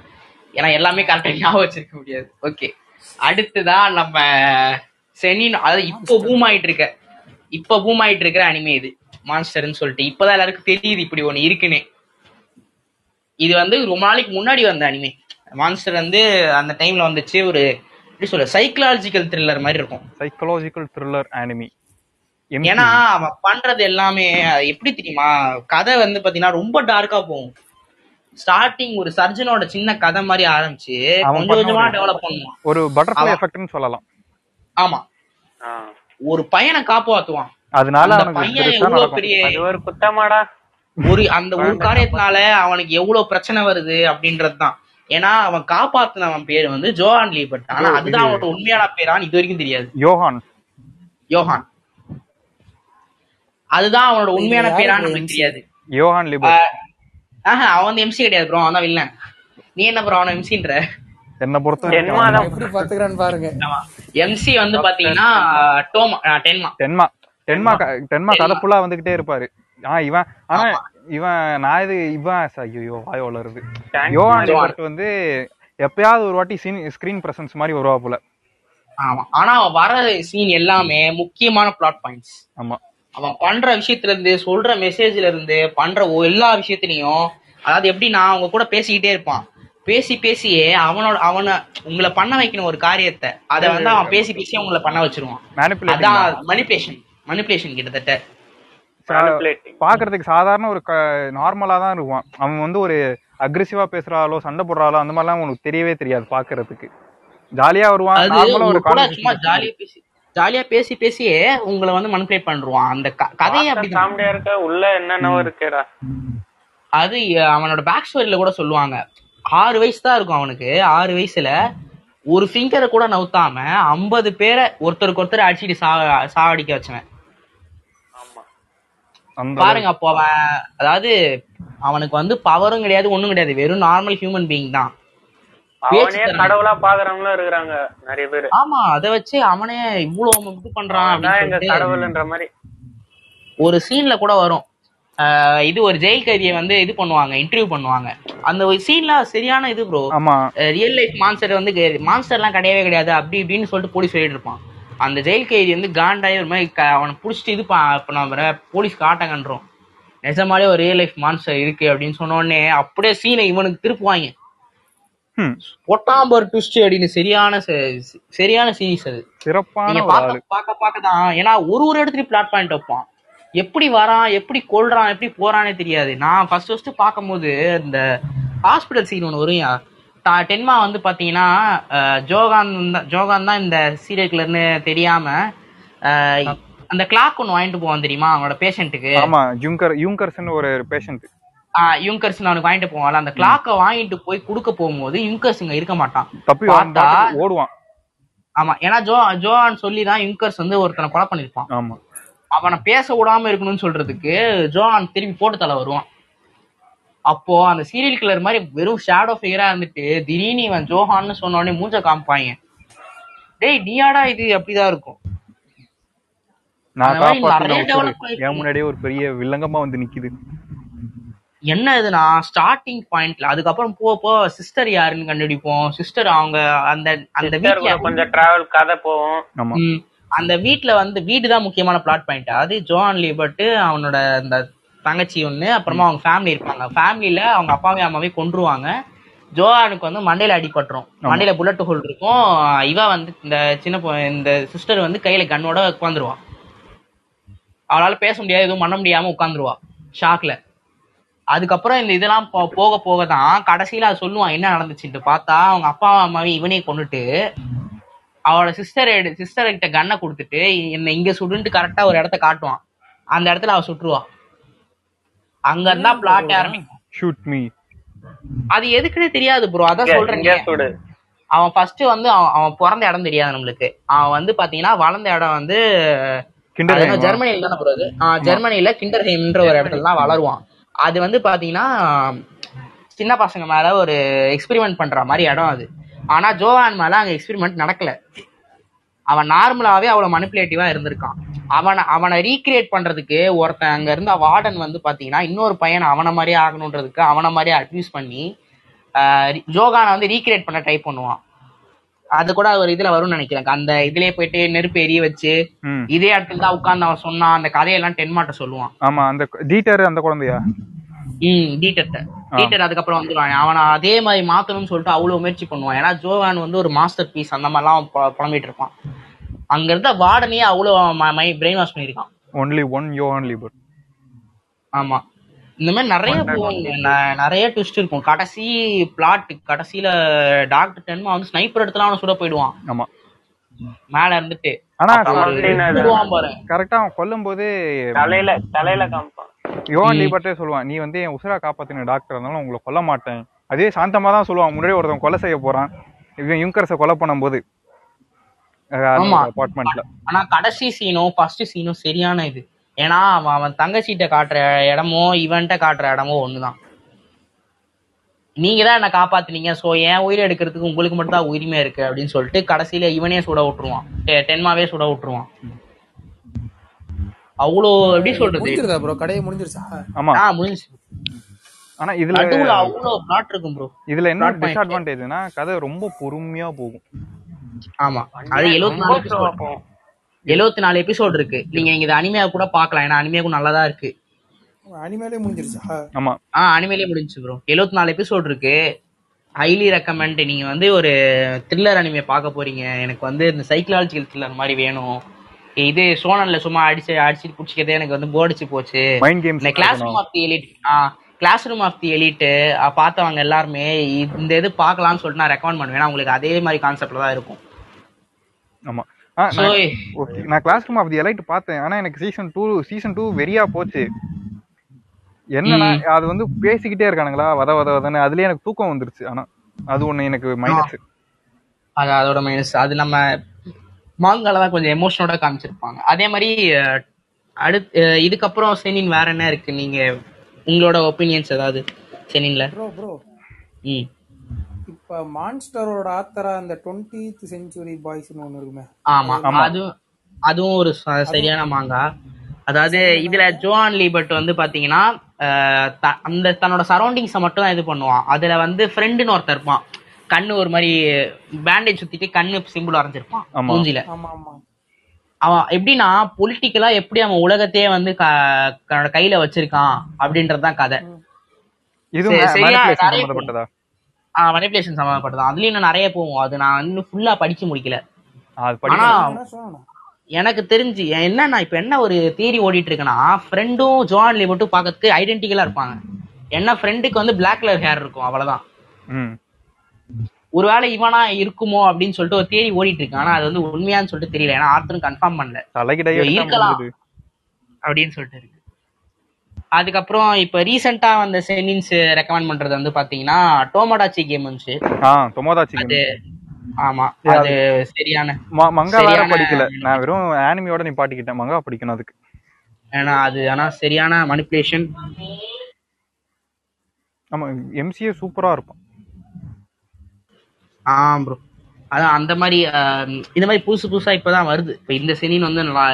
ஏன்னா எல்லாமே கரெக்டா ஞாபகம் வச்சிருக்க முடியாது. ஓகே அடுத்துதான் நம்ம செனின் அதாவது இப்போ பூம் ஆயிட்டு இருக்க இப்போ பூம் ஆயிட்டு இருக்கிற அனிமே இது மான்ஸ்டர்னு சொல்லிட்டு. இப்பதான் எல்லாருக்கும் தெரியுது இப்படி ஒண்ணு இருக்குன்னு. இது வந்து ரொம்ப நாளைக்கு முன்னாடி வந்த அனிமே மான்ஸ்டர் வந்து அந்த டைம்ல வந்துச்சு ஒரு எப்படி சொல்ல சைக்கலாஜிக்கல் த்ரில்லர் மாதிரி இருக்கும். சைக்கலாஜிக்கல் த்ரில்லர் ஆனிமி ஏன்னா அவன் பண்றது எல்லாமே எப்படி தெரியுமா கதை வந்து பாத்தீங்கன்னா ரொம்ப டார்க்கா போகும். ஸ்டார்டிங் ஒரு சர்ஜனோட சின்ன கதை மாதிரி ஆரம்பிச்சு கொஞ்சம் கொஞ்சமா டெவலப் பண்ணுவான். ஒரு பட்டர்ஃப்ளை. எஃபெக்ட்னு சொல்லலாம். ஆமா. ஒரு பையனை காப்பாத்துவான். அதனால அந்த பையன் எவ்வளவு பெரிய ஒரு குத்தமாடா. ஒரு அந்த ஒரு காரியத்தினால அவனுக்கு எவ்வளவு பிரச்சனை வருது அப்படின்றதுதான். ஏன்னா அவன் காப்பாத்துனவன் பேரு வந்து ஜோஹான் லீபர்ட். ஆனா அதுதான் அவனோட உண்மையான பேரான்னு இது வரைக்கும் தெரியாது. யோஹான். யோஹான். அதுதான் அவனோட உண்மையான பேரான்னு நமக்கு? தெரியாது. யோஹான் லிபர் ஆஹ் ஆஹா அவன் வந்து எம்சி கிடையாது ப்ரோ அவன் தான் வில்லன் நீ என்ன ப்ரோ அவன எம்சின்ற என்ன பொறுத்த பாருங்க. எம்சி வந்து பாத்தீங்கன்னா டோமா ஆஹ் டென்மா. டென்மா. டென்மா டென்மா. கதை ஃபுல்லா வந்துகிட்டே இருப்பாரு. ஆ இவன் ஆனா இவன் நான் இது இவன் ஐயோ வாய் வளருது. லிபர்ட் வந்து எப்பயாவது ஒரு வாட்டி ஸ்கிரீன் பிரசன்ஸ் மாதிரி வருவா போல. ஆமா. ஆனா வர சீன் எல்லாமே முக்கியமான பிளாட் பாயிண்ட்ஸ் ஆமா. அவன் பண்ற விஷயத்துல இருந்து சொல்ற மெசேஜ்ல இருந்து பண்ற எல்லா விஷயத்திலையும் அதாவது எப்படி நான் அவங்க கூட பேசிக்கிட்டே இருப்பான். பேசி பேசியே அவனோட அவனை உங்களை பண்ண வைக்கணும் ஒரு காரியத்தை. அதை வந்து அவன் பேசி பேசி அவங்கள பண்ண வச்சிருவான். அதான் மணிபுலேஷன் மணிபுலேஷன் கிட்டத்தட்ட. பாக்குறதுக்கு சாதாரண ஒரு நார்மலா தான் இருப்பான். அவன் வந்து ஒரு அக்ரெசிவா பேசுறாளோ சண்டை போடுறாளோ அந்த மாதிரிலாம் உனக்கு தெரியவே தெரியாது பாக்குறதுக்கு. ஜாலியா வருவான். நார்மலா ஒரு சும்மா ஜாலியா பேசி ஜாலியா பேசி பேசியே உங்களை வந்து மனிபுலேட் பண்றான் அந்த க- கதையே அப்படிதான். காமெடியா இருக்க? உள்ள என்னென்னவோ இருக்குடா. அது அவனோட பேக் ஸ்டோரியில கூட சொல்லுவாங்க. ஆறு வயசு தான் இருக்கும் அவனுக்கு. ஆறு வயசுல ஒரு ஃபிங்கரை கூட நவுத்தாம ஐம்பது பேரை ஒருத்தருக்கு ஒருத்தர் அடிச்சிட்டு சா சாவடிக்க வச்சவன். பாருங்க அப்போ அவன் அதாவது அவனுக்கு வந்து பவரும் கிடையாது ஒண்ணும் கிடையாது. வெறும் நார்மல் ஹியூமன் பீயிங் தான். அவனே. கடவுளா பாக்குறவங்களும் இருக்கிறாங்க நிறைய பேரு. ஆமா அத வச்சு அவனே இவ்வளவு இது பண்றான் கடவுள்ன்ற மாதிரி. ஒரு சீன்ல கூட வரும். ஆஹ் இது ஒரு ஜெயில் கைதியை வந்து இது பண்ணுவாங்க இன்டர்வியூ பண்ணுவாங்க. அந்த ஒரு சீன்ல சரியான இது ப்ரோ ஆமா. ரியல் லைஃப் மான்ஸ்டர் வந்து மான்ஸ்டர்லாம் கிடையவே கிடையாது அப்படி இப்படின்னு சொல்லிட்டு போலீஸ் சொல்லிட்டு இருப்பான். அந்த ஜெயில் கைதி வந்து காண்டாயி ஒரு மாதிரி அவனை புடிச்சிட்டு இது பண்ண வர போலீஸ் காட்டங்கன்றோம். நிஜமாலே ஒரு ரியல் லைஃப் மான்ஸ்டர் இருக்கு அப்படின்னு சொன்ன உடனே அப்படியே சீனை இவனுக்கு திருப்புவாங்க. ஹம், பொட்டாம்பர் ட்விஸ்ட் அப்படின்னு சரியான சரியான சீரிஸ் அது. சிறப்பான பார்க்க பார்க்க தான். ஏன்னா ஒரு ஒரு இடத்துலயும் பிளாட் பாயிண்ட் வைப்பான். எப்படி வரான் எப்படி கொல்றான் எப்படி போறானே தெரியாது. நான் ஃபர்ஸ்ட் ஃபர்ஸ்ட் பார்க்கும்போது இந்த ஹாஸ்பிட்டல் சீன் ஒன்று வரும் டா- டென்மா வந்து பாத்தீங்கன்னா அஹ், ஜோகான் தான் ஜோகான் தான் இந்த சீரியல் கிளர்னு தெரியாம அந்த கிளாக் ஒன்று வாங்கிட்டு போவான் தெரியுமா? அவனோட பேஷண்ட்டுக்கு ஆமா யூங்கர் யூங்கர்ஸ்னு ஒரு பேஷண்ட் யூங்கர்ஸ் அவனுக்கு வாங்கிட்டு போவான்ல அந்த கிளாக்கை வாங்கிட்டு போய் கொடுக்க போகும்போது யூங்கர்ஸ் இங்க இருக்க மாட்டான். பார்த்தா ஓடுவான். ஆமா ஏன்னா ஜோ ஜோவான் சொல்லி தான் யூங்கர்ஸ் வந்து ஒருத்தனை கொலை பண்ணிருப்பான் ஆமா. அவனை பேச விடாம இருக்கணும்னு சொல்றதுக்கு ஜோஹான் திரும்பி போட்டு தலை வருவான். அப்போ அந்த சீரியல் கில்லர் மாதிரி வெறும் ஷேடோ ஃபிகரா இருந்துட்டு திடீர்னு இவன் ஜோஹான்னு சொன்ன உடனே மூஞ்ச காமிப்பாங்க. டேய் நீயாடா இது? அப்படிதான் இருக்கும். நான் நிறைய முன்னாடியே ஒரு பெரிய வில்லங்கமா வந்து நிக்குது. என்ன இதுனா ஸ்டார்டிங் பாயிண்ட்ல அதுக்கப்புறம் போக போக சிஸ்டர் யாருன்னு கண்டுபிடிப்போம். சிஸ்டர் அவங்க அந்த அந்த வீட்ல கொஞ்சம் டிராவல் கதை போகும். ஆமா. ம், அந்த வீட்ல வந்து வீடு தான் முக்கியமான பிளாட் பாயிண்ட் அது ஜோன் லீபர்ட் அவனோட அந்த தங்கச்சி ஒண்ணு அப்புறமா அவங்க ஃபேமிலி இருப்பாங்க. ஃபேமிலில அவங்க அப்பாவே அம்மாவே கொன்றுவாங்க. ஜோவானுக்கு வந்து மண்டையில அடிபட்டுரும் மண்டையில புல்லட் ஹோல் இருக்கும். இவ வந்து இந்த சின்ன பொ- இந்த சிஸ்டர் வந்து கையில கண்ணோட உட்காந்துருவா அவளால பேச முடியாது எதுவும் பண்ண முடியாம உட்காந்துருவா ஷாக்ல அதுக்கப்புறம் இந்த இதெல்லாம் போ- போக போக தான் கடைசியில அது சொல்லுவான் என்ன நடந்துச்சுன்ட்டு பார்த்தா அவங்க அப்பா அம்மாவை இவனே கொண்டுட்டு அவளோட சிஸ்டர் சிஸ்டர் கிட்ட கண்ணை கொடுத்துட்டு என்ன இங்க சுடுன்ட்டு கரெக்டா ஒரு இடத்த காட்டுவான். அந்த இடத்துல அவ சுட்டுருவா. அங்க இருந்தா பிளாட் ஆரம்பிக்கும் ஷூட் மீ அது எதுக்குன்னே தெரியாது ப்ரோ அதான் சொல்றேன் அவன் ஃபர்ஸ்ட் வந்து அவன் அவன் பிறந்த இடம் தெரியாது நம்மளுக்கு. அவன் வந்து பாத்தீங்கன்னா வளர்ந்த இடம் வந்து அது ஜெர்மனில தானே போறது ஜெர்மனில கிண்டர்ஹெய்ம்ன்ற ஒரு இடத்துல தான் வளருவான். அது வந்து பார்த்தீங்கன்னா சின்ன பசங்க மேலே ஒரு எக்ஸ்பெரிமெண்ட் பண்ணுற மாதிரி இடம் அது. ஆனால் ஜோவான் மேலே அங்கே எக்ஸ்பெரிமெண்ட் நடக்கல. அவன் நார்மலாகவே அவ்வளோ மனிப்புலேட்டிவாக இருந்திருக்கான். அவனை அவனை ரீக்ரியேட் பண்ணுறதுக்கு ஒருத்தன் அங்கே இருந்த வார்டன் வந்து பார்த்தீங்கன்னா இன்னொரு பையனை அவனை மாதிரியே ஆகணுன்றதுக்கு அவனை மாதிரியே அட்யூஸ் பண்ணி ஜோகானை வந்து ரீக்ரியேட் பண்ண ட்ரை பண்ணுவான். அது கூட ஒரு இதுல வரும்னு நினைக்கிறேன். அந்த இதுலயே போயிட்டு நெருப்பு எரிய வச்சு ம். இதே இடத்துல தான் உட்கார்ந்து அவன் சொன்னான் அந்த கதையெல்லாம் டென்மாட்ட சொல்லுவான். ஆமா அந்த டீட்டர் அந்த குழந்தையா? ம் டீட்டர்ட்ட. டீட்டர் அதுக்கப்புறம் வந்துடுவான் அவனை அதே மாதிரி மாத்தணும்னு சொல்லிட்டு அவ்வளவு முயற்சி பண்ணுவான். ஏன்னா ஜோவான் வந்து ஒரு மாஸ்டர் பீஸ் அந்த மாதிரிலாம் புலம்பிட்டு இருப்பான். அங்க இருந்த வார்டனே அவ்வளவு பிரெயின் வாஷ் பண்ணியிருக்கான். Only one yo only but ஆமா. இந்த மாதிரி நிறைய போவாங்க ந- நிறைய ட்விஸ்ட் இருக்கும். கடைசி பிளாட் கடைசியில டாக்டர் டென்மா வந்து ஸ்னைப்பர் எடுத்துலாம் அவனை சுட போயிடுவான். ஆமா. மேல இருந்துட்டு. ஆனா கரெக்டா அவன் கொல்லும் போது தலையில தலையில காமிப்பான். யோவான் லீபர்ட்டே சொல்லுவான் நீ வந்து என் உசுரா காப்பாத்தின டாக்டர் இருந்தாலும் உங்களை கொல்ல மாட்டேன். அதே சாந்தமா தான் சொல்லுவான். முன்னாடி ஒருத்தன் கொலை செய்ய போறான். இவன் யுங்கர்ஸை கொலை பண்ணும்போது. ஆமா. அபார்ட்மெண்ட்ல ஆனா கடைசி சீனும் ஃபர்ஸ்ட் சீனும் சரியான இது. ஏன்னா அவன் அவன் தங்கச்சிட்ட காட்டுற இடமோ இவன்ட்ட காட்டுற இடமோ ஒண்ணுதான். நீங்க தான் என்ன காப்பாத்துனீங்க. சோ என் உயிரை எடுக்கிறதுக்கு உங்களுக்கு மட்டும் தான் உரிமை இருக்கு அப்படின்னு சொல்லிட்டு கடைசியில இவனே சுட விட்டுருவான். டென்மாவே சுட விட்டுருவான். அவ்வளோ எப்படி சொல்றது? முடிஞ்சிருதா ப்ரோ கடையை முடிஞ்சிருச்சா? ஆமா. ஆ முடிஞ்சு ஆனா இதுல அவ்வளோ பிளாட் இருக்கும் ப்ரோ இதுல என்ன. டிஸ்அட்வான்டேஜ்னா கதை ரொம்ப பொறுமையா போகும். ஆமா. அது எழுபத்தி நாலு எழுபத்தி நாலு எபிசோட் இருக்கு. நீங்க இங்க இது அனிமையா கூட பாக்கலாம் ஏன்னா அனிமையாக்கும் நல்லதா இருக்கு. அனிமேலே முடிஞ்சிருச்சா. ஆமா. ஆ அனிமேலே முடிஞ்சுச்சு ப்ரோ எழுபத்தி நாலு எபிசோட் இருக்கு. ஹைலி ரெக்கமெண்ட் நீங்க வந்து ஒரு த்ரில்லர் அனிமே பார்க்க போறீங்க. எனக்கு வந்து இந்த சைக்கலாஜிக்கல் த்ரில்லர் மாதிரி வேணும். இது சோனன்ல சும்மா அடிச்சு அடிச்சு பிடிச்சிக்கிறதே எனக்கு வந்து போடிச்சு போச்சு. மைண்ட் கேம்ஸ் இந்த classroom of the elite ah classroom of the elite பார்த்தவங்க எல்லாருமே இந்த இது பார்க்கலாம்னு சொல்லிட்டு நான் ரெக்கமெண்ட் பண்ணுவேன். உங்களுக்கு அதே மாதிரி கான்செப்ட்ல தான் இருக்கும். ஆமா. நான்- class room of the elite பார்த்தேன். ஆனா எனக்கு சீசன் டூ சீசன் டூ வெறியா போச்சு. என்னன்னா அது வந்து பேசிக்கிட்டே இருக்கானுங்களா? வத வத வதன்னு. அதுலயே எனக்கு தூக்கம் வந்துருச்சு. ஆனா அது ஒண்ணு எனக்கு மைனஸ் அது அதோட மைனஸ் அது நம்ம மாங்கால தான் கொஞ்சம் எமோஷனோட காமிச்சிருப்பாங்க. அதே மாதிரி அடுத்து இதுக்கப்புறம் செனின் வேற என்ன இருக்கு? நீங்க உங்களோட ஒப்பீனியன்ஸ் ஏதாவது? செனின்ல? ப்ரோ ப்ரோ ம். இப்ப மான்ஸ்டரோட ஆத்தரா அந்த டுவெண்ட்டி செஞ்சுரி பாய்ஸ்னு ஒண்ணு இருக்குமே. ஆமா அதுவும் அதுவும் ஒரு சரியான மாங்கா அதாவது இதுல ஜோன் லீபர்ட் வந்து பாத்தீங்கன்னா அந்த தன்னோட சரௌண்டிங்ஸை மட்டும் தான் இது பண்ணுவான். அதுல வந்து ஃப்ரெண்டுன்னு ஒருத்தர் இருப்பான். கண்ணு ஒரு மாதிரி பேண்டேஜ் சுத்திட்டு கண்ணு சிம்பிள் வரைஞ்சிருப்பான். மூஞ்சில. ஆமா ஆமா. அவன் எப்படின்னா பொலிட்டிக்கலா எப்படி அவன் உலகத்தையே வந்து க- தன்னோட கையில வச்சிருக்கான் அப்படின்றதுதான் கதை. சரி, சரியா, மனிப்புலேஷன் சம்மந்தப்பட்டது அதுலயும் இன்னும் நிறைய போகும். அது நான் இன்னும் ஃபுல்லா படிச்சு முடிக்கல. ஆனா எனக்கு தெரிஞ்சு என்னன்னா இப்ப என்ன ஒரு தியரி ஓடிட்டு இருக்குன்னா ஃப்ரெண்டும் ஜோன் மட்டும் பார்க்கறதுக்கு ஐடென்டிக்கலா இருப்பாங்க. என்ன ஃப்ரெண்டுக்கு வந்து பிளாக் கலர் ஹேர் இருக்கும் அவ்வளவுதான். ஒருவேளை இவனா இருக்குமோ அப்படின்னு சொல்லிட்டு ஒரு தியரி ஓடிட்டு இருக்கு ஆனா அது வந்து உண்மையான்னு சொல்லிட்டு தெரியல. ஏன்னா ஆத்தரும் கன்ஃபார்ம் பண்ணல. இருக்கலாம். அப்படின்னு சொல்லிட்டு இருக்கு. அதுக்கப்புறம் இப்ப ரீசெண்டா வந்த சென்னின்ஸ் ரெக்கமெண்ட் பண்றது வந்து பாத்தீங்கன்னா டோமோடாச்சி கேம் வந்துச்சு. ஆ தொமோதாச்சி அது ஆமா அது சரியான மங்கா வேற படிக்கல. நான் வெறும் ஆனிமியோட நீ பாட்டிக்கிட்டேன் மங்கா படிக்கணும் அதுக்கு. ஏன்னா அது ஆனா சரியான மனிப்புலேஷன் ஆமா எம்சிஏ சூப்பரா இருப்பான் ஆ ப்ரோ அதான் அந்த மாதிரி இந்த மாதிரி புதுசு புதுசா இப்பதான் வருது. இப்ப இந்த செனின் வந்து நல்லா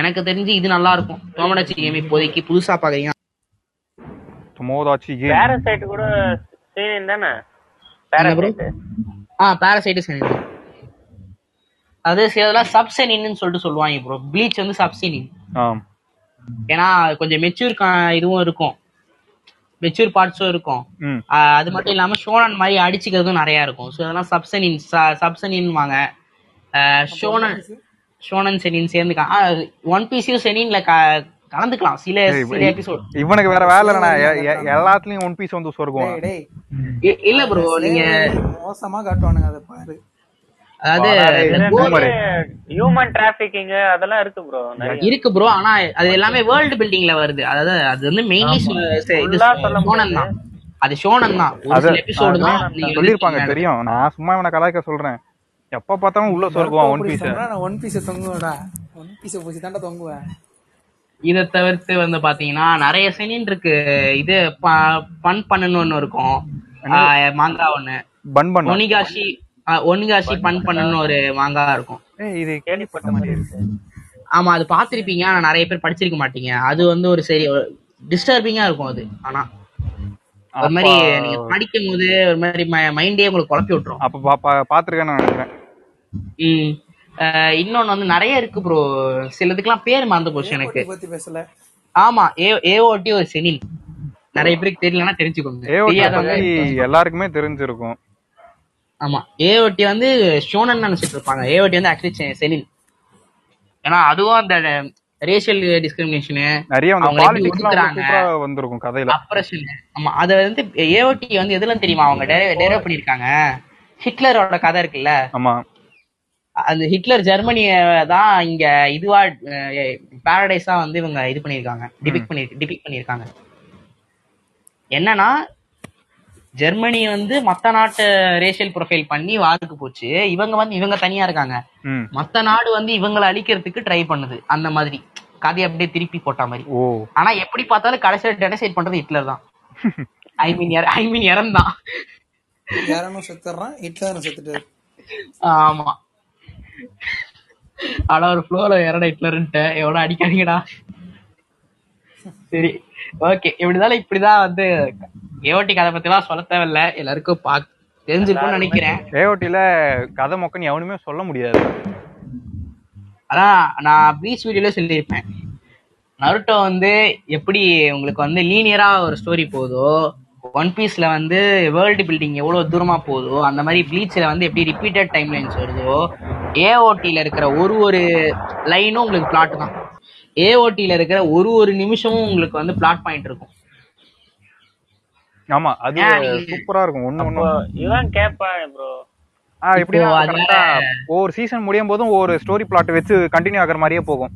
எனக்கு தெரிஞ்சு இது நல்லா இருக்கும். தோமனாச்சி கேம் இப்போதைக்கு புதுசா பாக்குறீங்க மோதாச்சி கேம் பேரசைட் கூட சீனின் தானே? பேரசைட் ஆ பாராசைட்டு செனின் அது சிலதெல்லாம் சப்செனின்னு சொல்லிட்டு சொல்லுவாங்க ப்ரோ ப்ளீச் வந்து சப்செனின் ஆம். ஏன்னா கொஞ்சம் மெச்சூர் இதுவும் இருக்கும். மெச்சூர் பார்ட்ஸும் இருக்கும். அது மட்டும் இல்லாம ஷோனன் மாதிரி அடிச்சுக்கிறதும் நிறைய இருக்கும். ஸோ அதெல்லாம் சப்சனின் சப்சனின் வாங்க ஷோனன் ஷோனன் செனின் சேர்ந்துக்கலாம் ஒன் பீஸையும் செனின்ல கலந்துக்கலாம். சில சில எபிசோட் இவனுக்கு வேற வேலை இல்லைண்ணா. எல்லாத்துலயும் ஒன் பீஸ் வந்து சொருக்குவான் டேய் டேய். இல்ல ப்ரோ நீங்க மோசமா காட்டுவானுங்க அதை பாரு. அதாவது. ஹியூமன் டிராபிகிங் அதெல்லாம் இருக்கு ப்ரோ இருக்கு ப்ரோ ஆனா அது எல்லாமே வேர்ல்டு பில்டிங்ல வருது. அதாவது அது வந்து மெயின்லி ஷோனன் தான். அது ஷோனன் தான். ஒரு எபிசோடு தான் சொல்லிருப்பாங்க தெரியும். நான் சும்மா இவனை கலாய்க்க சொல்றேன். எப்ப பார்த்தாலும் உள்ள சொருக்குவான் ஒன் பீஸ் நான் ஒன் பீஸை தொங்குவேடா ஒன் பீஸை பூசி தாண்டா தொங்குவேன். இதை தவிர்த்து வந்து பாத்தீங்கன்னா நிறைய செனின் இருக்கு. இது பன் பண்ணனு ஒண்ணு இருக்கும். ஆஹ் மாங்கா ஒண்ணு. பன் பண்ண? ஒனிகாஷி ஆஹ் ஒனிகாஷி பன் பண்ணனு ஒரு மாங்கா இருக்கும். இது கேள்விப்பட்ட மாதிரி இருக்கு. ஆமா அது பாத்திருப்பீங்க ஆனா நிறைய பேர் படிச்சிருக்க மாட்டீங்க. அது வந்து ஒரு சரி டிஸ்டர்பிங்கா இருக்கும் அது ஆனா. ஒரு மாதிரி நீங்க படிக்கும் போது ஒரு மாதிரி மைண்டே உங்களுக்கு குழப்பி விட்டுரும். அப்ப பா- பா- பாத்திருக்கேன்னு நான் நினைக்கிறேன். இன்னொன்னு வந்து நிறைய இருக்கு ப்ரோ சிலதுக்கெல்லாம் பேர் மறந்து போச்சு எனக்கு. பேசல. ஆமா ஏ ஏஓடி ஒரு செனின் நிறைய பேருக்கு தெரியலன்னா தெரிஞ்சுக்கோங்க. எல்லாருக்குமே தெரிஞ்சிருக்கும். ஆமா ஏஓடி வந்து ஷோனன் நினைச்சிட்டு இருப்பாங்க. ஏஓடி வந்து ஆக்சுவலி செனின் ஏன்னா அதுவும் அந்த ரேஷியல் டிஸ்கிரிமினேஷனு நிறைய வந்திருக்கும் கதையில. அப்ரஷன் ஆமா அத வந்து ஏஓடி வந்து எதுல தெரியுமா? அவங்க டெரைவ் பண்ணிருக்காங்க ஹிட்லரோட கதை இருக்குல்ல? ஆமா. அந்த ஹிட்லர் ஜெர்மனிய தான் இங்க இதுவா பாரடைஸா வந்து இவங்க இது பண்ணிருக்காங்க டிபிக் பண்ணி டிபிக் பண்ணிருக்காங்க என்னன்னா ஜெர்மனி வந்து மத்த நாட்டு ரேஷியல் ப்ரொஃபைல் பண்ணி வாருக்கு போச்சு. இவங்க வந்து இவங்க தனியா இருக்காங்க. ம். மத்த நாடு வந்து இவங்களை அழிக்கிறதுக்கு ட்ரை பண்ணுது. அந்த மாதிரி. கதையை அப்படியே திருப்பி போட்ட மாதிரி. ஓ. ஆனா எப்படி பார்த்தாலும் கடைசியில டெனசைட் பண்றது ஹிட்லர் தான். ஐ மீன் ஐ மீன் இறந்தான். யாரும் செத்துறான் ஹிட்லரும் செத்துட்டாரு ஆமா. ஆனா ஒரு ஃப்ளோல இறட ஹிட்லர்ன்ட்டு எவ்வளவு அடிக்காதீங்கடா. சரி ஓகே இப்படிதால இப்படிதான் வந்து ஏஓடி கதை பத்தி எல்லாம் சொல்ல தேவையில்ல. எல்லாருக்கும் பா தெரிஞ்சிருக்கும்னு நினைக்கிறேன். ஏஓடில கதை மொக்கன்னு எவனுமே சொல்ல முடியாது. அதான் நான் ப்ரீச் வீடியோல சொல்லியிருப்பேன். நருட்டோ வந்து எப்படி உங்களுக்கு வந்து லீனியரா ஒரு ஸ்டோரி போகுதோ ஒன் பீஸ்ல வந்து வேர்ல்டு பில்டிங் எவ்வளவு தூரமா போகுதோ அந்த மாதிரி ப்ளீச்ல வந்து எப்படி ரிப்பீட்டட் டைம் லைன்ஸ் வருதோ ஏஓடில இருக்கிற ஒரு ஒரு லைனும் உங்களுக்கு பிளாட் தான். ஏஓடில இருக்கிற ஒரு ஒரு நிமிஷமும் உங்களுக்கு வந்து பிளாட் பாயிண்ட் இருக்கும். ஆமா அது சூப்பரா இருக்கும். ஒண்ணு ஒண்ணு. இவன் கேட்பான் ப்ரோ ஆ எப்படின்னா இப்போ அது correct ஆ ஒவ்வொரு சீசன் முடியும் போதும் ஒவ்வொரு ஸ்டோரி பிளாட் வச்சு கண்டினியூ ஆகுற மாதிரியே போகும்.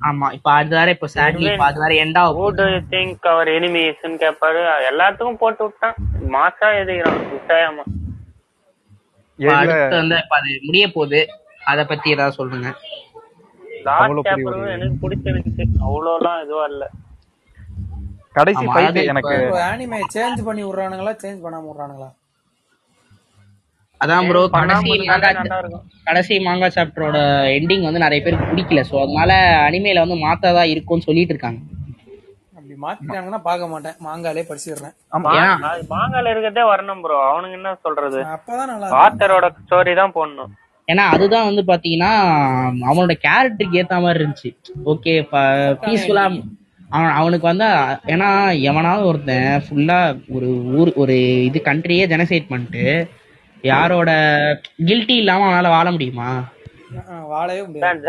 ஆமா இப்ப அது வேற இப்ப சேட்லி இப்ப அது வேற and who do you think our எனிமீஸ்னு கேட்பாரு எல்லாத்துக்கும் போட்டு விட்டான். மாசா எதுகிறான் விட்டாயாமா அடுத்து வந்து இப்ப அது முடிய போகுது. அத பத்தி ஏதாவது சொல்லுங்க. லாஸ்ட் சாப்டரும் எனக்கு பிடிச்சிருந்துச்சு. அவ்வளோலாம் இதுவா இல்ல. கடைசி ஃபைட் எனக்கு ஆனிமே சேஞ்ச் பண்ணி விடுறானுங்களா சேஞ்ச் பண்ணாம விடுறானுங்களா? அதான் ப்ரோ கடைசி இருக்கும் கடைசி மாங்கா சாப்டரோட எண்டிங் வந்து நிறைய பேருக்கு பிடிக்கல. சோ அதனால அனிமேல வந்து மாத்தாதா இருக்கும்னு சொல்லிட்டு இருக்காங்க. அப்படி மாத்திட்டாங்கன்னா பார்க்க மாட்டேன். மாங்காலே படிச்சிடுறேன். மாங்கால இருக்கிறதே வரணும் ப்ரோ அவனுங்க என்ன சொல்றது? அப்பதான். ஆத்தரோட ஸ்டோரி தான் போடணும். ஏன்னா அதுதான் வந்து பாத்தீங்கன்னா அவனோட கேரக்டருக்கு ஏத்த மாதிரி இருந்துச்சு. ஓகே பீஸ்ஃபுல்லா அவன் அவனுக்கு வந்து ஏன்னா எவனாவது ஒருத்தன் ஃபுல்லா ஒரு ஊர் ஒரு இது கண்ட்ரியே ஜெனசைட் பண்ணிட்டு யாரோட கில்ட்டி இல்லாம அவனால வாழ முடியுமா? வாழவே முடியாது.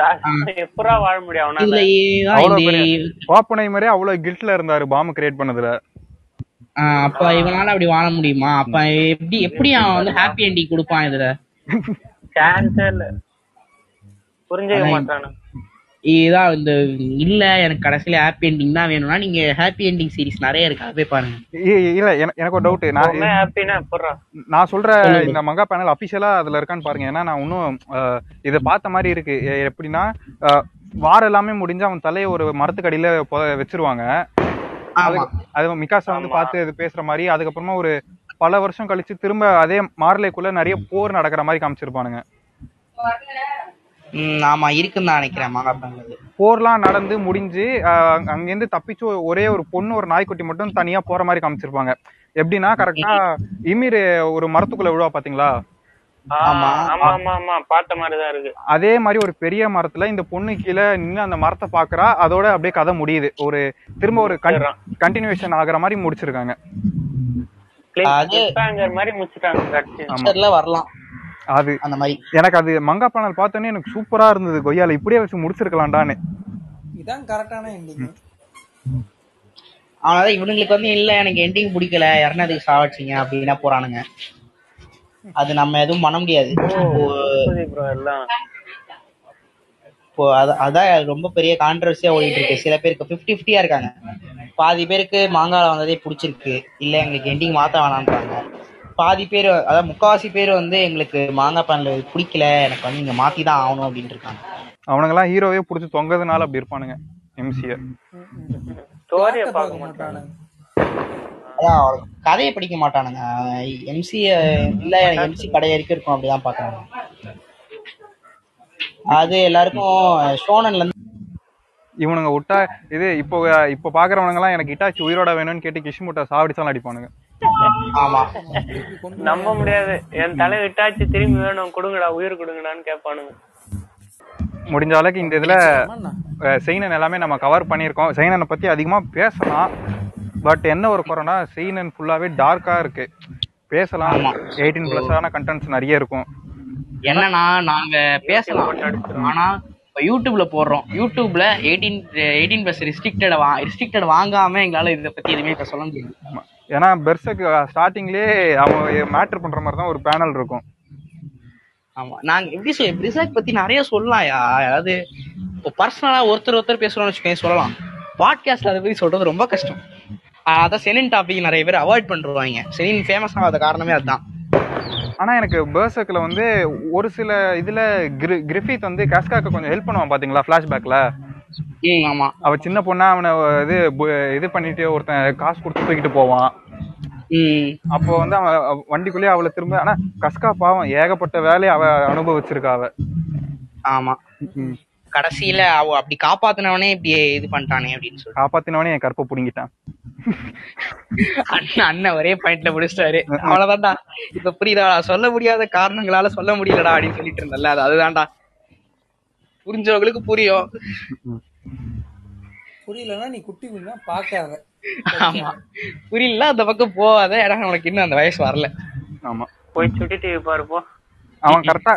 வாழ அவ்வளவு கில்ட்ல இருந்தாரு பாம்பு கிரியேட் பண்ணதுல. ஆஹ் அப்ப இவனால அப்படி வாழ முடியுமா? அப்ப எப்படி எப்படி அவன் வந்து ஹாப்பி எண்டிங் கொடுப்பான் இதுல? சான்ஸே இல்ல. புரிஞ்சுக்க மாட்டானு. இதுதான் இந்த இல்ல எனக்கு கடைசியில ஹாப்பி எண்டிங் தான் வேணும்னா நீங்க ஹாப்பி எண்டிங் சீரிஸ் நிறைய இருக்கு. அதை போய் பாருங்க. இல்ல என- எனக்கு ஒரு டவுட் நான் ஹாப்பினா நான் சொல்ற இந்த மங்கா பேனல் அபிஷியலா அதுல இருக்கான்னு பாருங்க. ஏன்னா நான் இன்னும் இதை பார்த்த மாதிரி இருக்கு. எ- எப்படின்னா வாரம் எல்லாமே முடிஞ்சு அவன் தலையை ஒரு மரத்துக்கடியில வச்சிருவாங்க. அது மிகாசா வந்து பார்த்து இது பேசுற மாதிரி அதுக்கப்புறமா ஒரு பல வருஷம் கழிச்சு திரும்ப அதே மார்லேக்குள்ள நிறைய போர் நடக்கிற மாதிரி காமிச்சிருப்பானுங்க. ஆமா இருக்குன்னு நினைக்கிறேன் மகாபாரதம் போர்லாம் நடந்து முடிஞ்சு அங்கேருந்து தப்பிச்சு ஒரே ஒரு பொண்ணு ஒரு நாய்க்குட்டி மட்டும் தனியா போற மாதிரி காமிச்சிருப்பாங்க. எப்படின்னா கரெக்டா இமீர் ஒரு மரத்துக்குள்ள விழுவா பாத்தீங்களா? ஆ, ஆமா. ஆமா ஆமா ஆமா பார்த்த மாதிரிதான் இருக்கு. அதே மாதிரி ஒரு பெரிய மரத்துல இந்த பொண்ணு கீழே நின்னு அந்த மரத்தை பாக்குறா அதோட அப்படியே கதை முடியுது. ஒரு திரும்ப ஒரு கண்டினியூஷன் ஆகுற மாதிரி முடிச்சிருக்காங்க. வரலாம். அது அந்த மாதிரி. எனக்கு அது மங்கா பேனல் பார்த்தோன்னே எனக்கு சூப்பரா இருந்தது கொய்யால. இப்படியே வச்சு முடிச்சிருக்கலாம்டான்னு. இதான் கரெக்டான எண்டிங் அதனால இவனுங்களுக்கு வந்து இல்ல எனக்கு எண்டிங் பிடிக்கல. இறனதுக்கு சாவச்சிங்க அப்படின்னா போறானுங்க. அது நம்ம எதுவும் பண்ண முடியாது. இப்போ ப்ரோ எல்லாம். இப்போ அத- அதான் ரொம்ப பெரிய கான்ட்ரவர்சியா ஓடிட்டு இருக்கு சில பேருக்கு பிப்டி பிப்டியா இருக்காங்க. பாதி பேருக்கு மாங்கால வந்ததே பிடிச்சிருக்கு. இல்ல எங்களுக்கு எண்டிங் மாத்த வேணான்றாங்க பாதி பேர் அதாவது முக்காவாசி பேர் வந்து எங்களுக்கு மாங்காய் பேன்ல பிடிக்கல எனக்கு வந்து நீங்க மாத்தி தான் ஆகணும் அப்படின்ட்டு இருக்காங்க. அவனுங்கெல்லாம் ஹீரோவே புடிச்சு தொங்கதுனால அப்படி இருப்பானுங்க எம்சிய ஸ்டோரிய பார்க்க மாட்டானுங்க. கதையை படிக்க மாட்டானுங்க. எம்சி இல்ல எம்சி கடை வரைக்கும் இருக்கும் அப்படிதான் பாக்குறாங்க அது எல்லாருக்கும் ஷோனன்ல இருந்து இவனுங்க விட்டா இது இப்போ இப்போ பாக்குறவனுங்க எல்லாம் எனக்கு இட்டாச்சி உயிரோட வேணும்னு கேட்டு கிஷ்முட்டை சாவடிச்சாலும் அடிப்பானுங்க. நம்ப முடியாது. என் தலை விட்டாச்சு திரும்பி வேணும். கொடுங்கடா உயிர் கொடுங்கடான்னு கேட்பானுங்க முடிஞ்ச அளவுக்கு இந்த இதுல அஹ், செயினன் எல்லாமே நம்ம கவர் பண்ணியிருக்கோம். செயினனை பத்தி அதிகமா பேசலாம். பட் என்ன ஒரு குறைனா செயினன் ஃபுல்லாவே டார்க்கா இருக்கு. பேசலாம். ஆமா. எயிட்டீன் பிளஸான கண்டென்ட்ஸ் நிறைய இருக்கும். என்னன்னா நாங்க பேசலாம். ஆனா இப்ப யூடியூப்ல போடுறோம். யூடியூப்ல எயிட்டீன் எயிட்டீன் பிளஸ் ரிஸ்ட்ரிக்டட் வா ரிஸ்ட்ரிக்டட் வாங்காம எங்களால இதை பத்தி எதுவுமே இப்ப சொல்ல முடியாது. ஆமா. ஏன்னா பெர்சக்கு ஸ்டார்டிங்லயே அவன் மேட்டர் பண்ற மாதிரி தான் ஒரு பேனல் இருக்கும். ஆமா. நாங்க எப்படி சொல்ல பிரிசாக் பத்தி நிறைய சொல்லலாம்யா அதாவது இப்போ பர்சனலா ஒருத்தர் ஒருத்தர் பேசுறோம்னு வச்சுக்கோங்க சொல்லலாம். பாட்காஸ்ட்ல அதை பத்தி சொல்றது ரொம்ப கஷ்டம். அதான் செனின் டாபிக் நிறைய பேர் அவாய்ட் பண்ணிருவாங்க. செனின் ஃபேமஸ் ஆகாத காரணமே அதுதான் ஆனா எனக்கு பேர்சக்ல வந்து ஒரு சில இதுல கிரி- கிரிஃபித் வந்து கஸ்காக்கு கொஞ்சம் ஹெல்ப் பண்ணுவான் பாத்தீங்களா பிளாஷ்பேக்ல ம் ஆமா. அவ சின்ன பொண்ணா அவனை இது இது பண்ணிட்டு ஒருத்தன் காசு கொடுத்து தூக்கிட்டு போவான். அப்போ வந்து அவன் அவ- வண்டிக்குள்ளேயே அவளை திரும்ப ஆனா கஸ்கா பாவம் ஏகப்பட்ட வேலையை அவ அனுபவிச்சிருக்கா அவ. ஆமா. கடைசியில அவ அப்படி காப்பாத்தினவனே இப்படி இது பண்ணிட்டானே அப்படின்னு சொல்லி காப்பாத்தினவனே என் கற்பை புடுங்கிட்டான். அண்ணன் அண்ணன் ஒரே பாயிண்ட்ல முடிச்சிட்டாரு. அவ்வளவுதான்டா. இப்ப புரியுதா? சொல்ல முடியாத காரணங்களால சொல்ல முடியலடா அப்படின்னு சொல்லிட்டு இருந்தல அது அதுதான்டா. புரிஞ்சவங்களுக்கு புரியும். புரியலன்னா நீ குட்டி மீனா பார்க்காத. ஆமா. புரியல அந்த பக்கம் போகாத. ஏன்னா உனக்கு இன்னும் அந்த வயசு வரல. ஆமா. போய் சுட்டி டிவி பாருப்போ அவன் கரெக்டா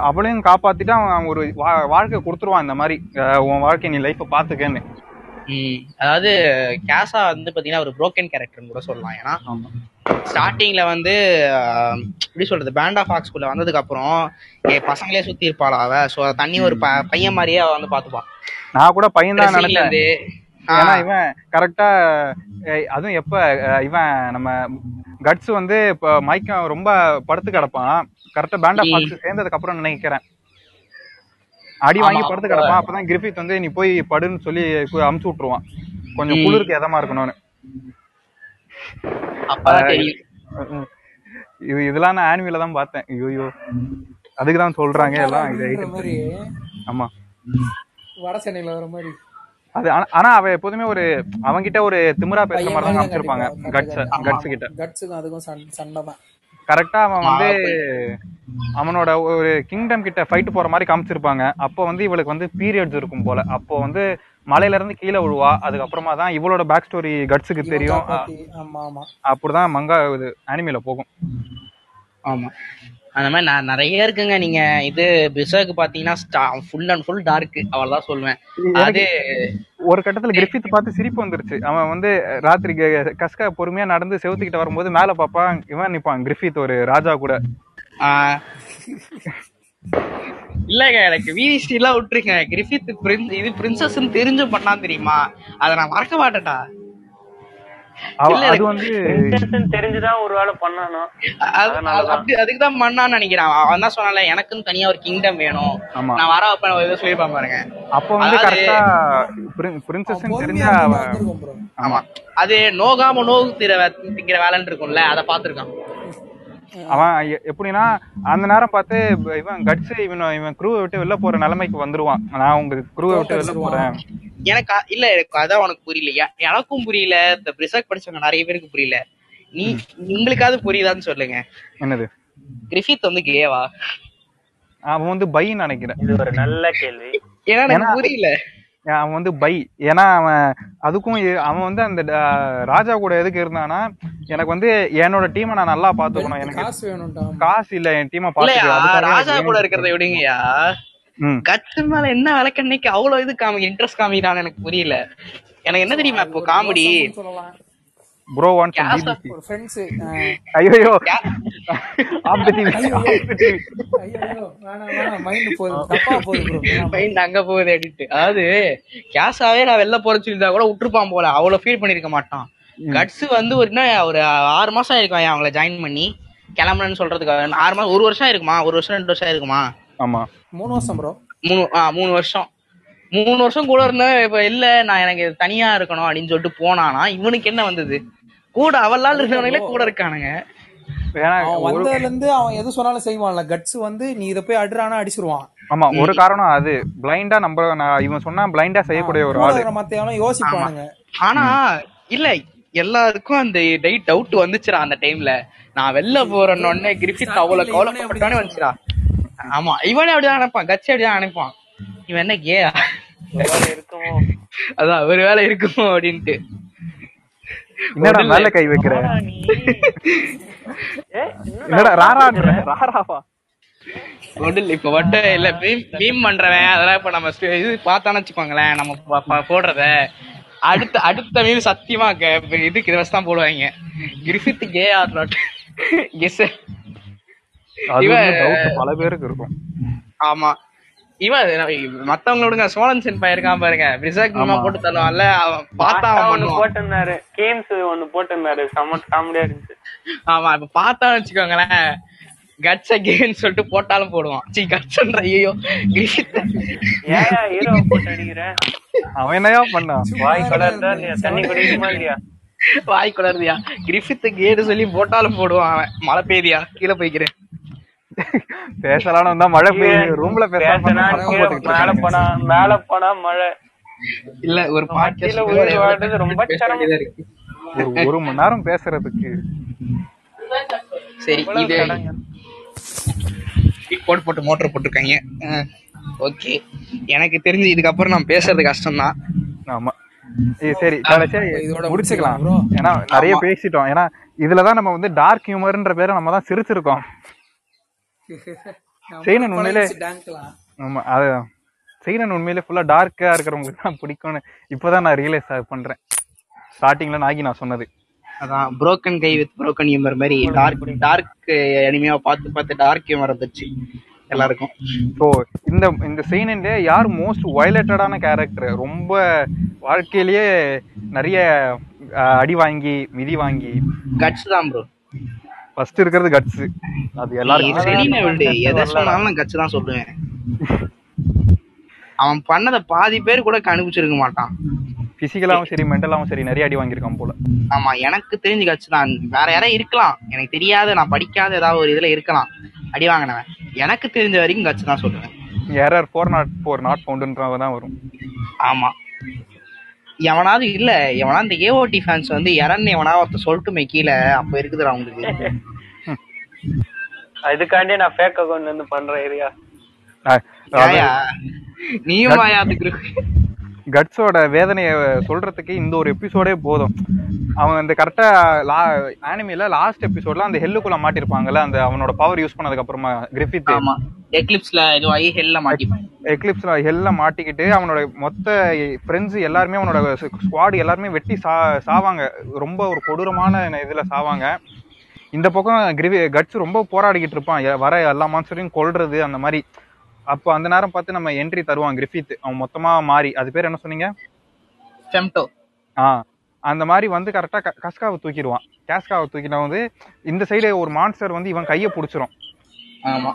அவளையும் காப்பாத்திட்டு அவன் அவன் ஒரு வா- வாழ்க்கை கொடுத்துருவான் இந்த மாதிரி. உன் வாழ்க்கை நீ லைஃப்பை பாத்துக்கன்னு. ம். அதாவது கேசா வந்து பாத்தீங்கன்னா ஒரு புரோக்கன் கேரக்டர்னு கூட சொல்லலாம். ஏன்னா ஸ்டார்டிங்ல வந்து எப்படி சொல்றது பேண்ட் ஆஃப் ஆக்ஸ்குள்ள வந்ததுக்கு அப்புறம் என் பசங்களே சுத்தி இருப்பாளா அவ? சோ தண்ணி ஒரு ப- பையன் மாதிரியே அவ வந்து பாத்துப்பான் நான் கூட பையன் தான் நினைச்சேன். ஏன்னா இவன் கரெக்டா அதுவும் எப்ப அஹ் இவன் நம்ம கட்ஸ் வந்து இப்ப மைக்கம் ரொம்ப படுத்து கிடப்பான். கரெக்டா பேண்ட் ஆஃப் பாக்ஸ் சேர்ந்ததுக்கு அப்புறம் நினைக்கிறேன். அடி வாங்கி படுத்து கிடப்பான். அப்பதான் கிரிஃபித் வந்து நீ போய் படுன்னு சொல்லி அமுச்சு விட்டுருவான். கொஞ்சம் குளிருக்கு எதமா இருக்கணும்னு. அப்பதான் தெரியும். ம். இது இதெல்லாம் நான் ஆனிமில தான் பார்த்தேன். ஐயோ அதுக்கு தான் சொல்றாங்க எல்லாம் ஆமா வட சென்னையில வர மாதிரி. அது ஆனா- அவ எப்போதுமே ஒரு அவன்கிட்ட ஒரு திமிரா பேசுற மாதிரி தான் காமிச்சிருப்பாங்க. கட்ஸ். கட்ஸ் கிட்ட. கட்ஸுக்கும் அதுக்கும் சண்- சண்டை தான். கரெக்டா அவன் வந்து அவனோட ஒரு கிங்டம் கிட்ட ஃபைட் போற மாதிரி காமிச்சிருப்பாங்க. அப்போ வந்து இவளுக்கு வந்து பீரியட்ஸ் இருக்கும் போல. அப்போ வந்து மலையில இருந்து கீழே விழுவா. அதுக்கப்புறமா தான் இவளோட பேக் ஸ்டோரி கட்ஸுக்கு தெரியும். அப்படிதான் மங்கா இது அனிமில போகும். ஆமா. அந்த மாதிரி ந- நிறைய இருக்குங்க. நீங்க இது பிசர்க்கு பாத்தீங்கன்னா ஃபுல் அண்ட் ஃபுல் டார்க் அவ்வளவுதான் சொல்லுவேன் அது ஒரு கட்டத்துல கிரிஃபித் பார்த்து சிரிப்பு வந்துருச்சு. அவன் வந்து ராத்திரி கஸ்கா பொறுமையா நடந்து செவுத்துக்கிட்ட வரும்போது மேல பாப்பான் இவன் நிப்பான். கிரிஃபித் ஒரு ராஜா கூட. இல்லங்க எனக்கு விவிசி எல்லாம் விட்டுருங்க. கிரிஃபித் இது பிரின்சஸ்ன்னு தெரிஞ்சு பண்ணான் தெரியுமா? அதை நான் மறக்க மாட்டேன்டா. அது எனக்கு- வந்து தெரிஞ்சுதான் ஒரு வேலை பண்ணானோ? அப்படி அதுக்கு தான். பண்ணான்னு நினைக்கிறேன். அவன் தான் சொன்னால எனக்குன்னு தனியா ஒரு கிங்டம் வேணும். ஆமா. நான் வர வைப்பேன் ஏதோ சொல்லிருப்பான் பாருங்க. அப்போ வந்து கரெக்டா பிரின்சஸ் தெரிஞ்ச ஆமா. அது நோகாம நோகு திங்கிற வேலைன்னு இருக்கும்ல அதை பாத்துருக்கான் அவன் எப்படின்னா அந்த நேரம் பார்த்து ப- இவன் கட்ஸ் இவன் இவன் குரூவை விட்டு வெளில போற நிலைமைக்கு வந்துருவான். நான் உங்க குரூவை விட்டு வெளில போறேன். எனக்கு இல்ல எனக்கு அதான் உனக்கு புரியலையா? எனக்கும் புரியல. இந்த பிரிசாக் படிச்சவங்க நிறைய பேருக்கு புரியல. நீ உங்களுக்காவது புரியுதான்னு சொல்லுங்க. என்னது? கிரிஃபித் வந்து கேவா அவன் வந்து பைன்னு நினைக்கிறேன். இது ஒரு நல்ல கேள்வி. ஏன்னா எனக்கு புரியல. அவன் வந்து பை. ஏன்னா அவன் அதுக்கும் அவன் வந்து அந்த ராஜா கூட எதுக்கு இருந்தானா எனக்கு வந்து என்னோட டீமை நான் நல்லா பாத்துக்கணும் எனக்கு காசு இல்ல என் டீமை இல்லையா? பாத்துக்க ராஜா கூட இருக்கிறத விடுங்கயா ம். கட்ஸ் மேல என்ன விளக்கண்ணைக்கு அவ்வளவு இது காமி இன்ட்ரெஸ்ட் காமிக்கிறான்னு எனக்கு புரியல. எனக்கு என்ன தெரியுமா இப்போ காமெடி ப்ரோ வாண்ட் ஒரு ஃப்ரெண்ட்ஸ் ஐயோ ஆஃப் தி டிவி ஐயோ வேணாம் வேணாம். மைண்ட் போகுது. தப்பா போகுது ப்ரோ மைண்ட் அங்க போகுது அப்படின்ட்டு அதாவது கேஷாவே நான் வெளில போறேன்னு சொல்லியிருந்தா கூட விட்டுருப்பான் போல. அவ்வளவு ஃபீல் பண்ணிருக்க மாட்டான். கட்ஸ் வந்து ஒரு என்ன ஒரு ஆறு மாசம் ஆயிருக்கும் அவங்கள ஜாயின் பண்ணி. கிளம்புறேன்னு சொல்றதுக்கு ஆறு மாசம் ஒரு வருஷம் இருக்குமா ஒரு வருஷம் ரெண்டு வருஷம் இருக்குமா ஆமா. மூணு வருஷம் ப்ரோ மூணு ஆ மூணு வருஷம். மூணு வருஷம் கூட இருந்த இப்ப இல்ல நான் எனக்கு தனியா இருக்கணும் அப்படின்னு சொல்லிட்டு போனானா இவனுக்கு என்ன வந்தது? கூட அவளால் இருந்தவங்களே கூட இருக்கானுங்க. வந்ததுல இருந்து அவன் எது சொன்னாலும் செய்வான்ல. கட்ஸ் வந்து நீ இத போய் அடிறானா அடிச்சிருவான். ஆமா ஒரு காரணம் அது. பிளைண்டா நம்ம நான் இவன் சொன்னா பிளைண்டா செய்யக்கூடிய ஒரு ஆளு. மத்த எவனும் யோசிப்பானுங்க. ஆனா இல்ல எல்லாருக்கும் அந்த டைட் டவுட் வந்துச்சுடா அந்த டைம்ல நான் வெளில போறேன்னு உடனே கிரிஃபித் அவ்வளவு கவலைப்பட்டானே வந்துச்சுடா. ஆமா இவனே அப்படிதான் நினைப்பான். கட்சி அப்படிதான் நினைப்பான். இவன் என்ன கேயா இருக்குமோ அதான் ஒரு வேலை இருக்குமோ அப்படின்ட்டு. என்னடா மேல கை வைக்கிற? என்னடா ராரான்ற ராராவா ஒன்றும் இப்ப மட்டும் இல்ல மீம் மீம் பண்றவன் அதெல்லாம் இப்ப நம்ம இது பார்த்தான்னு வச்சுக்கோங்களேன் நம்ம போடுறத. அடுத்த அடுத்த மீம் சத்தியமா இதுக்கு இதை வச்சு தான் போடுவாங்க. Griffith gay or not. Doubt பல பேருக்கு இருக்கும். ஆமா. இவன் மத்தவங்க விடுங்க சோழன் சென் பையன் இருக்கான் பாருங்க. பிரிசாக் மாமா போட்டு தருவான்ல அவன் பார்த்தா அவன் ஒண்ணு போட்டிருந்தாரு. கேம்ஸ் ஒண்ணு போட்டிருந்தாரு. செம்ம காமெடியா இருந்துச்சு. ஆமா இப்ப பார்த்தான்னு வச்சுக்கோங்களேன். கட்ஸ் அகேன்னு சொல்லிட்டு போட்டாலும் போடுவான். சி கட்ஸ்ன்ற ஐயோ ஹீரோ போட்டு அடிக்கிறேன் அவன் என்னையா பண்ணான் வாய் கலர்ந்தா தண்ணி குடிக்குமா இல்லையா? வாய் குளருதியா கிரிஃபித் கேடு சொல்லி போட்டாலும் போடுவான் அவன். மழை பெய்தியா கீழே போய்க்கிறேன். பேசலாம்னு வந்தா மழை பெய்யுது. ரூம்ல கீழே மேல போனா மேல போனா மழை. இல்ல ஒரு ரொம்ப மணி நேரம் பேசுறதுக்கு. சரி இது போட்டு போட்டு மோட்டர் போட்டிருக்காங்க. ஓகே எனக்கு தெரிஞ்சு இதுக்கப்புறம் நான் பேசுறது கஷ்டம் தான் ஆமா சரி கடைசியா இதோட முடிச்சுக்கலாம் முடிச்சுக்கலாம். ஏன்னா நிறைய பேசிட்டோம். ஏன்னா இதுலதான் நம்ம வந்து டார்க் ஹியூமர்ன்ற பேரை நம்ம தான் சிரிச்சிருக்கோம். செய்யணும் உண்மையிலே ஆமா அது செய்யணும் உண்மையிலே ஃபுல்லா டார்க்கா இருக்கிறவங்களுக்கு தான் பிடிக்கும்னு இப்பதான் நான் ரியலைஸ் பண்றேன். ஸ்டார்டிங்ல நாகி நான் சொன்னது. அதான் broken guy with broken humour மாதிரி டார்க் டார்க் அனிமையா பார்த்து பார்த்து டார்க் ஹியூமர் வந்துச்சு எல்லாருக்கும். ஸோ இந்த இந்த சீனிலே யார் மோஸ்ட் வயலேட்டடான கேரக்டர் ரொம்ப வாழ்க்கையிலேயே நிறைய அடி வாங்கி மிதி வாங்கி. கட்ஸ் தான் ப்ரோ ஃபர்ஸ்ட் இருக்கிறது கட்ஸ் அது விடு. எதை சொன்னாலும் கட்சி தான் சொல்லுவேன். அவன் பண்ணத பாதி பேர் கூட கண்டுபிடிச்சிருக்க மாட்டான். பிசிக்கலாவும் சரி மென்டலாவும் சரி நிறைய அடி வாங்கியிருக்கான் போல. ஆமா எனக்கு தெரிஞ்சு கட்சி தான். வேற யாரும் இருக்கலாம். எனக்கு தெரியாத நான் படிக்காத ஏதாவது ஒரு இதுல இருக்கலாம். அடி வாங்கினவன். எனக்கு தெரிஞ்ச வரைக்கும் கட்சி தான் சொல்லுவேன். Error four not four not பவுண்டுன்றவங்க தான் வரும். ஆமா. எவனாவது இல்ல எவனா இந்த ஏஓடி ஃபேன்ஸ் வந்து இறன்னு எவனா ஒருத்தர் சொல்லட்டுமே கீழே அப்ப இருக்குதுடா அவங்களுக்கு. இதுக்காண்டி நான் ஃபேக் அக்கௌண்ட்ல இருந்து பண்றேன் ஏரியா நீயும் வாயா அதுக்கு கட்ஸோட வேதனைய சொல்றதுக்கு இந்த ஒரு எபிசோடே போதும். அவன் இந்த கரெக்டா லா ஆனிமில லாஸ்ட் எபிசோட்ல அந்த ஹெல்லுக்குள்ள மாட்டிருப்பாங்கல்ல அந்த அவனோட பவர் யூஸ் பண்ணதுக்கு அப்புறமா கிரிஃபித் எக்லிப்ஸ்ல இதுவாகி ஹெல்ல மாட்டிப்பேன் எக்லிப்ஸ்ல ஹெல்ல மாட்டிக்கிட்டு அவனோட மொத்த ஃப்ரெண்ட்ஸ் எல்லாருமே அவனோட ஸ்குவாடு எல்லாருமே வெட்டி சா சாவாங்க. ரொம்ப ஒரு கொடூரமான இதுல சாவாங்க. இந்த பக்கம் கிரிவி கட்ஸ் ரொம்ப போராடிக்கிட்டு இருப்பான். வர எல்லா மான்ஸ்டரையும் கொல்றது அந்த மாதிரி. அப்போ அந்த நேரம் பார்த்து நம்ம என்ட்ரி தருவான் கிரிஃபித் அவன் மொத்தமா மாறி. அது பேர் என்ன சொன்னீங்க? ஃபெம்டோ ஆ அந்த மாதிரி வந்து கரெக்டா கஸ்காவை தூக்கிடுவான். கேஸ்காவை தூக்கிட்ட வந்து இந்த சைடு ஒரு மான்ஸ்டர் வந்து இவன் கையை பிடிச்சிரும். ஆமா.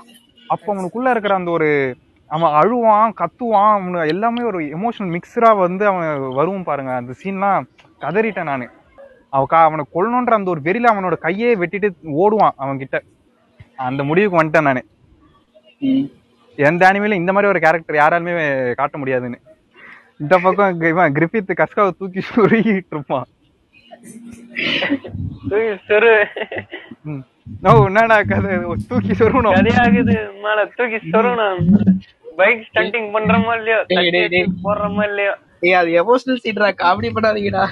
அப்போ அவனுக்குள்ள இருக்கிற அந்த ஒரு அவன் அழுவான் கத்துவான் அவனு எல்லாமே ஒரு எமோஷனல் மிக்சரா வந்து அவன் வரும் பாருங்க. அந்த சீன்லாம் கதறிட்டேன் நான். அவ கா அவனை கொல்லணுன்ற அந்த ஒரு வெறியில அவனோட கையே வெட்டிட்டு ஓடுவான் அவன் கிட்ட அந்த முடிவுக்கு வந்துட்டேன் நானு. எந்த அனிமையிலும் இந்த மாதிரி ஒரு கேரக்டர் யாராலுமே காட்ட முடியாதுன்னு. இந்த பக்கம் இவன் கிரிஃபித் கஸ்காவை தூக்கி சுருகிட்டு இருப்பான். தூக்கி சொரு. ம். ஓ என்னடா கதை? தூக்கி சொருகணும் கதையாகுது. மேல தூக்கி சொருணும் பைக் ஸ்டண்டிங் இல்லையோ? தட்டி டேய், டேய். எடுத்து போடுறோமோ இல்லையோ? ஏய் அது எமோஷனல் சீட்ரா காமெடி பண்ணாதீங்கடா.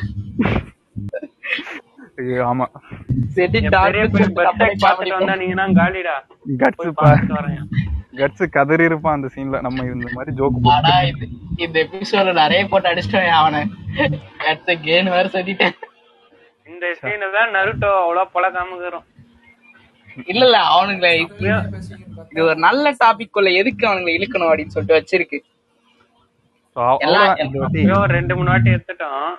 ஐயோ, ஆமா. செட்டி போய் பஸ் பாத்துட்டு வந்தானீங்கன்னா காலிடா. கட்ஸ் போய் பார்த்துட்டு வரேன். கட்ஸ் கதறி இருப்பான் அந்த சீன்ல நம்ம இந்த மாதிரி ஜோக் ஆனா இது இந்த எபிசோட நிறைய போட்டு அடிச்சிட்டேன் அவனை. அடுத்த கேன் வேற சொல்லிட்டேன். இந்த சீனை தான் நருட்டோ அவ்வளவு பழக்காம இருக்கிறோம். இல்ல இல்ல அவனுங்களை இது ஒரு நல்ல டாபிக் குள்ள எதுக்கு அவனுங்களை இழுக்கணும் அப்படின்னு சொல்லிட்டு வச்சிருக்கு. ரெண்டு மூணு வாட்டி எடுத்துட்டோம்.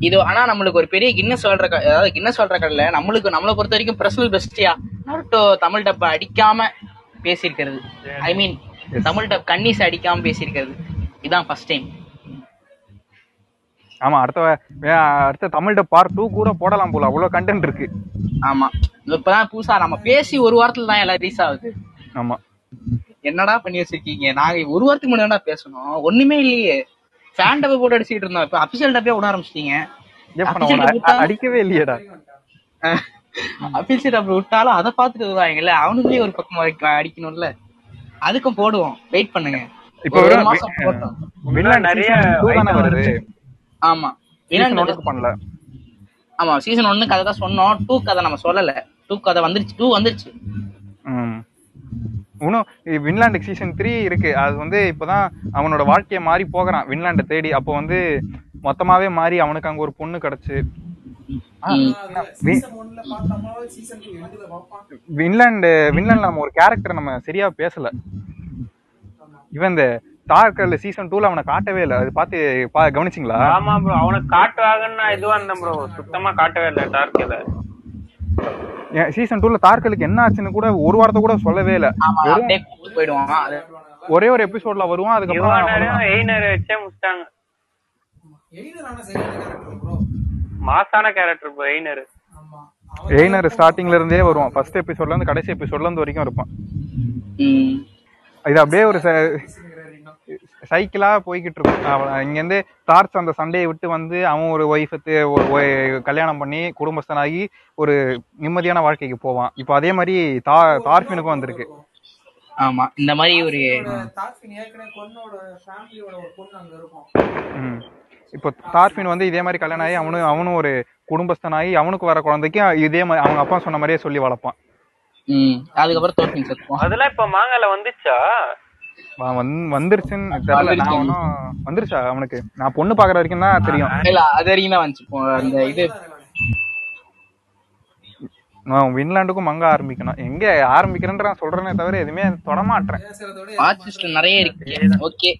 இது ஆனா நம்மளுக்கு ஒரு பெரிய கின்னஸ் சொல்ற அதாவது கின்னஸ் சொல்ற கடல நம்மளுக்கு நம்மளை பொறுத்த வரைக்கும் பர்சனல் பெஸ்டியா நருட்டோ தமிழ் டப்ப அடிக்காம பேசியிருக்கிறது. ஐ மீன் தமிழ் டப் கன்னிஸ் அடிக்காம பேசியிருக்கிறது. இதான் ஃபர்ஸ்ட் டைம் ஆமா அடுத்த அடுத்த தமிழ்ட பார்ட் டூ கூட போடலாம் போல. அவ்வளவு கண்டென்ட் இருக்கு. ஆமா. இப்பதான் புதுசா நம்ம பேசி ஒரு வாரத்துல தான் எல்லாம் ரீஸ் ஆகுது. ஆமா. என்னடா பண்ணி வச்சிருக்கீங்க? நாங்க ஒரு வாரத்துக்கு முன்னாடி பேசணும். ஒண்ணுமே இல்லையே. ஃபேன் டப்ப போட்டு அடிச்சுட்டு இருந்தோம். இப்ப அபிஷியல் டப்பே விட ஆரம்பிச்சிட்டீங்க. அடிக்கவே இல்லையேடா. அபிஷியல் டப்ப விட்டாலும் அதை பாத்துட்டு வருவாங்கல்ல அவனுங்களே ஒரு பக்கம் அடிக்க- அடிக்கணும்ல. அதுக்கும் போடுவோம். வெயிட் பண்ணுங்க. இப்ப ஒரு மாசம் போட்டோம். நிறைய ஆமா. பண்ணல. ஆமா சீசன் ஒன்னு கதை தான் சொன்னோம். டூ கதை நம்ம சொல்லல. டூ கதை வந்துருச்சு. டூ வந்துருச்சு. ம். இன்னும் வின்லாண்டுக்கு சீசன் த்ரீ இருக்கு. அது வந்து இப்பதான் அவனோட வாழ்க்கைய மாறி போகிறான். வின்லாண்டை தேடி அப்போ வந்து மொத்தமாவே மாறி அவனுக்கு அங்க ஒரு பொண்ணு கிடைச்சு. வின்லாண்டு வின்லாண்ட்ல நம்ம ஒரு கேரக்டர் நம்ம சரியா பேசல. இவன் இந்த டார்கர்ல சீசன் டூல அவனை காட்டவே இல்ல. அது பார்த்து பா- கவனிச்சிங்களா? ஆமா ப்ரோ அவனுக்கு காட்டுவாங்கன்னு இதுவா இருந்தேன் ப்ரோ சுத்தமா காட்டவே இல்லை டார்க்கில சீசன் டூல தார்கலுக்கு என்ன ஆச்சுன்னு கூட ஒரு வாரத்தை கூட சொல்லவே இல்ல. ஒரே ஒரு எபிசோட்ல வருவான் அதுக்கப்புறம் எய்னர் வச்சே முடிச்சிட்டாங்க எய்னர் ஆனா சரியான கேரக்டர் ப்ரோ மாசான கேரக்டர் எய்னர் ஆமா. எய்னர் ஸ்டார்டிங்ல இருந்தே வருவான். ஃபர்ஸ்ட் எபிசோட்ல இருந்து கடைசி எபிசோட்ல இருந்து வரைக்கும் இருப்பான். ம். இது அப்படியே ஒரு சைக்கிளா போய்கிட்டு இருக்கும் இங்க இருந்து டார்ச் அந்த சண்டையை விட்டு வந்து அவன் ஒரு ஒய்ஃபத்து ஒரு கல்யாணம் பண்ணி குடும்பஸ்தனாகி ஒரு நிம்மதியான வாழ்க்கைக்கு போவான். இப்போ அதே மாதிரி தா தார்ஃபினுக்கும் வந்திருக்கு. ஆமா. இந்த மாதிரி ஒரு தாத்பின் ஏற்கனவே பொண்ணோட ஃபேமிலியோட ஒரு பொண்ணு அங்க இருக்கும். ம். இப்போ தார்ஃபின் வந்து இதே மாதிரி கல்யாணம் ஆகி அவனும் அவனும் ஒரு குடும்பஸ்தனாகி அவனுக்கு வர குழந்தைக்கு இதே மாதிரி அவங்க அப்பா சொன்ன மாதிரியே சொல்லி வளர்ப்பான். ம் அதுக்கப்புறம் தோற்பின் செத்துவான் அதெல்லாம் இப்ப மாங்கால வந்துச்சா? வந்துருச்சுன்னு தெரியல. நான் ஒன்றும் வந்துருச்சா அவனுக்கு? நான் பொண்ணு பாக்குற வரைக்கும் தான் தெரியும். இல்ல அது வரைக்கும் தான் வந்துச்சு. இப்போ அந்த இது. நான் வின்லாண்டுக்கும் மங்க ஆரம்பிக்கணும். எங்க ஆரம்பிக்கிறேன்ற நான் சொல்றேனே தவிர எதுவுமே தொடமாட்டேன் நிறைய இருக்கு. ஓகே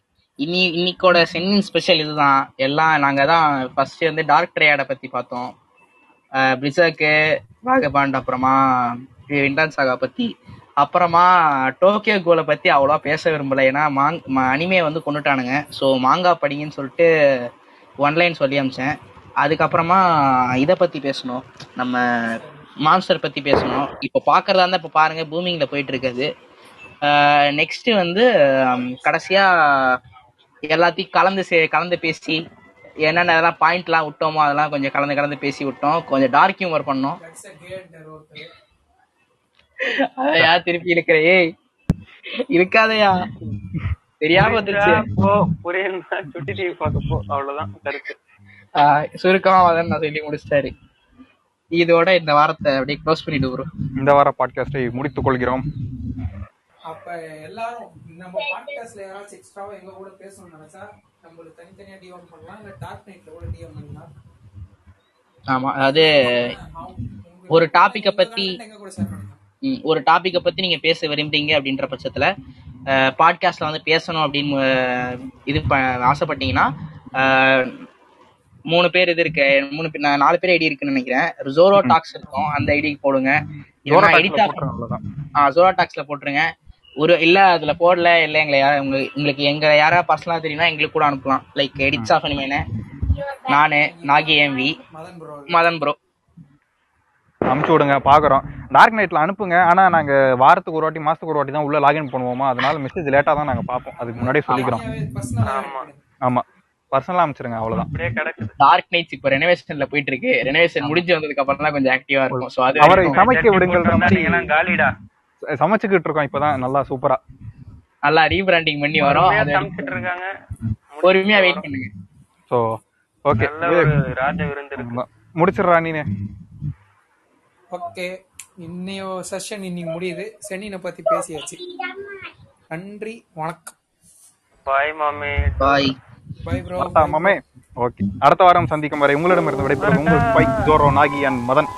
இன்னி இன்னைக்கோட சென்னின் ஸ்பெஷல் இதுதான். எல்லாம் நாங்க தான் ஃபர்ஸ்ட் வந்து டார்க் ட்ரையாட பத்தி பார்த்தோம். பிரிசர்க்கு வாகபாண்ட் அப்புறமா விண்டான் சாகா பத்தி. அப்புறமா டோக்கியோ கோலை பத்தி அவ்வளவா பேச விரும்பல. ஏன்னா மாங் அனிமே வந்து கொண்டுட்டானுங்க. ஸோ மாங்கா படிங்கன்னு சொல்லிட்டு ஒன்லைன் சொல்லி அமிச்சேன். அதுக்கப்புறமா இதை பத்தி பேசணும். நம்ம மான்ஸ்டர் பத்தி பேசணும். இப்போ பாக்குறதா இருந்தா இப்போ பாருங்க பூமிங்ல போயிட்டு இருக்குது. நெக்ஸ்ட் வந்து கடைசியாக கடைசியா எல்லாத்தையும் கலந்து சே- கலந்து பேசி என்னென்ன இதெல்லாம் பாயிண்ட்லாம் விட்டோமோ அதெல்லாம் கொஞ்சம் கலந்து கலந்து பேசி விட்டோம். கொஞ்சம் டார்க் ஹியூமர் பண்ணோம். அதையா திருப்பி இழுக்கிற? ஏய் இருக்காதயா தெரியாம சுருக்கமா அதான் நான் சொல்லி முடிச்சிட்டாரு. இதோட இந்த வாரத்தை அப்படியே க்ளோஸ் பண்ணிட்டு வரும். இந்த வார பாட்காஸ்டை முடித்துக் கொள்கிறோம். அப்ப எல்லாரும் நம்ம பாட்காஸ்ட்ல யாராச்சும் எக்ஸ்ட்ராவா எங்க கூட பேசணும்னு நினைச்சா நம்மளுக்கு தனித்தனியா டிஎம் பண்ணலாம் இல்ல டார்க் நைட்ல கூட டிஎம் பண்ணலாம். ஆமா அதாவது ஒரு டாபிக்க பத்தி எங்க கூட ஷேர் பண்ணிக்கலாம் ம், ஒரு டாபிக்கை பத்தி நீங்க பேச விரும்புறீங்க அப்படின்ற பட்சத்துல பாட்காஸ்ட்ல வந்து பேசணும் அப்படின்னு இது ப- ஆசைப்பட்டீங்கன்னா மூணு பேர் இது இருக்கு மூணு பேர் நான் நாலு பேர் ஐடி இருக்குன்னு நினைக்கிறேன். ஜோரோ டாக்ஸ் இருக்கும் அந்த ஐடிக்கு போடுங்க. ஜோரோ டாக்ஸ்ல போட்டுருங்க. ஒரு இல்ல அதுல போடல இல்ல எங்களை யாரா உங்க- உங்களுக்கு எங்க யாரா பர்சனலா தெரியும்னா எங்களுக்கு கூட அனுப்பலாம். லைக் எடிட்ஸ் ஆஃப் அனிமேனு நானு Nagi MV Madan bro Madan bro அமுச்சு விடுங்க பாக்குறோம். டார்க் நைட்ல அனுப்புங்க ஆனா நாங்க வாரத்துக்கு ஒரு வாட்டி மாசத்துக்கு ஒரு வாட்டி தான் உள்ள லாகின் பண்ணுவோமா? அதனால மெசேஜ் லேட்டா தான் நாங்க பார்ப்போம். அதுக்கு முன்னாடியே சொல்லிக்கிறோம். ஆமா. பர்சனலா அமைச்சிருங்க அவ்வளவுதான். அப்படியே கிடக்குது. டார்க் நைட்ஸ் இப்போ ரெனோவேஷன்ல போயிட்டு இருக்கு. ரெனோவேஷன் முடிஞ்சு வந்ததுக்கு அப்புறம் தான் கொஞ்சம் ஆக்டிவா இருக்கும். சோ அது அவரை சமைக்க விடுங்கள்ன்ற மாதிரி நீங்களாம் காலிடா. சமைச்சுக்கிட்டு இருக்கோம் இப்பதான். நல்லா சூப்பரா நல்லா ரீபிராண்டிங் பண்ணி வரோம். பொறுமையா வெயிட் பண்ணுங்க. சோ ஓகே ராஜ விருந்து இருக்கு. முடிச்சிடுறா நீனு. ஓகே இன்னையோ செஷன் இன்னைக்கு முடியுது. சென்னினை பத்தி பேசியாச்சு. நன்றி வணக்கம். பாய் மாமே. பாய் பை ப்ரோ மாமே. ஓகே அடுத்த வாரம் சந்திக்கும் வரை உங்களிடமிருந்து விடைபெறுவது உங்கள் பைக் ஜோரோ நாகி அண்ட் மதன்.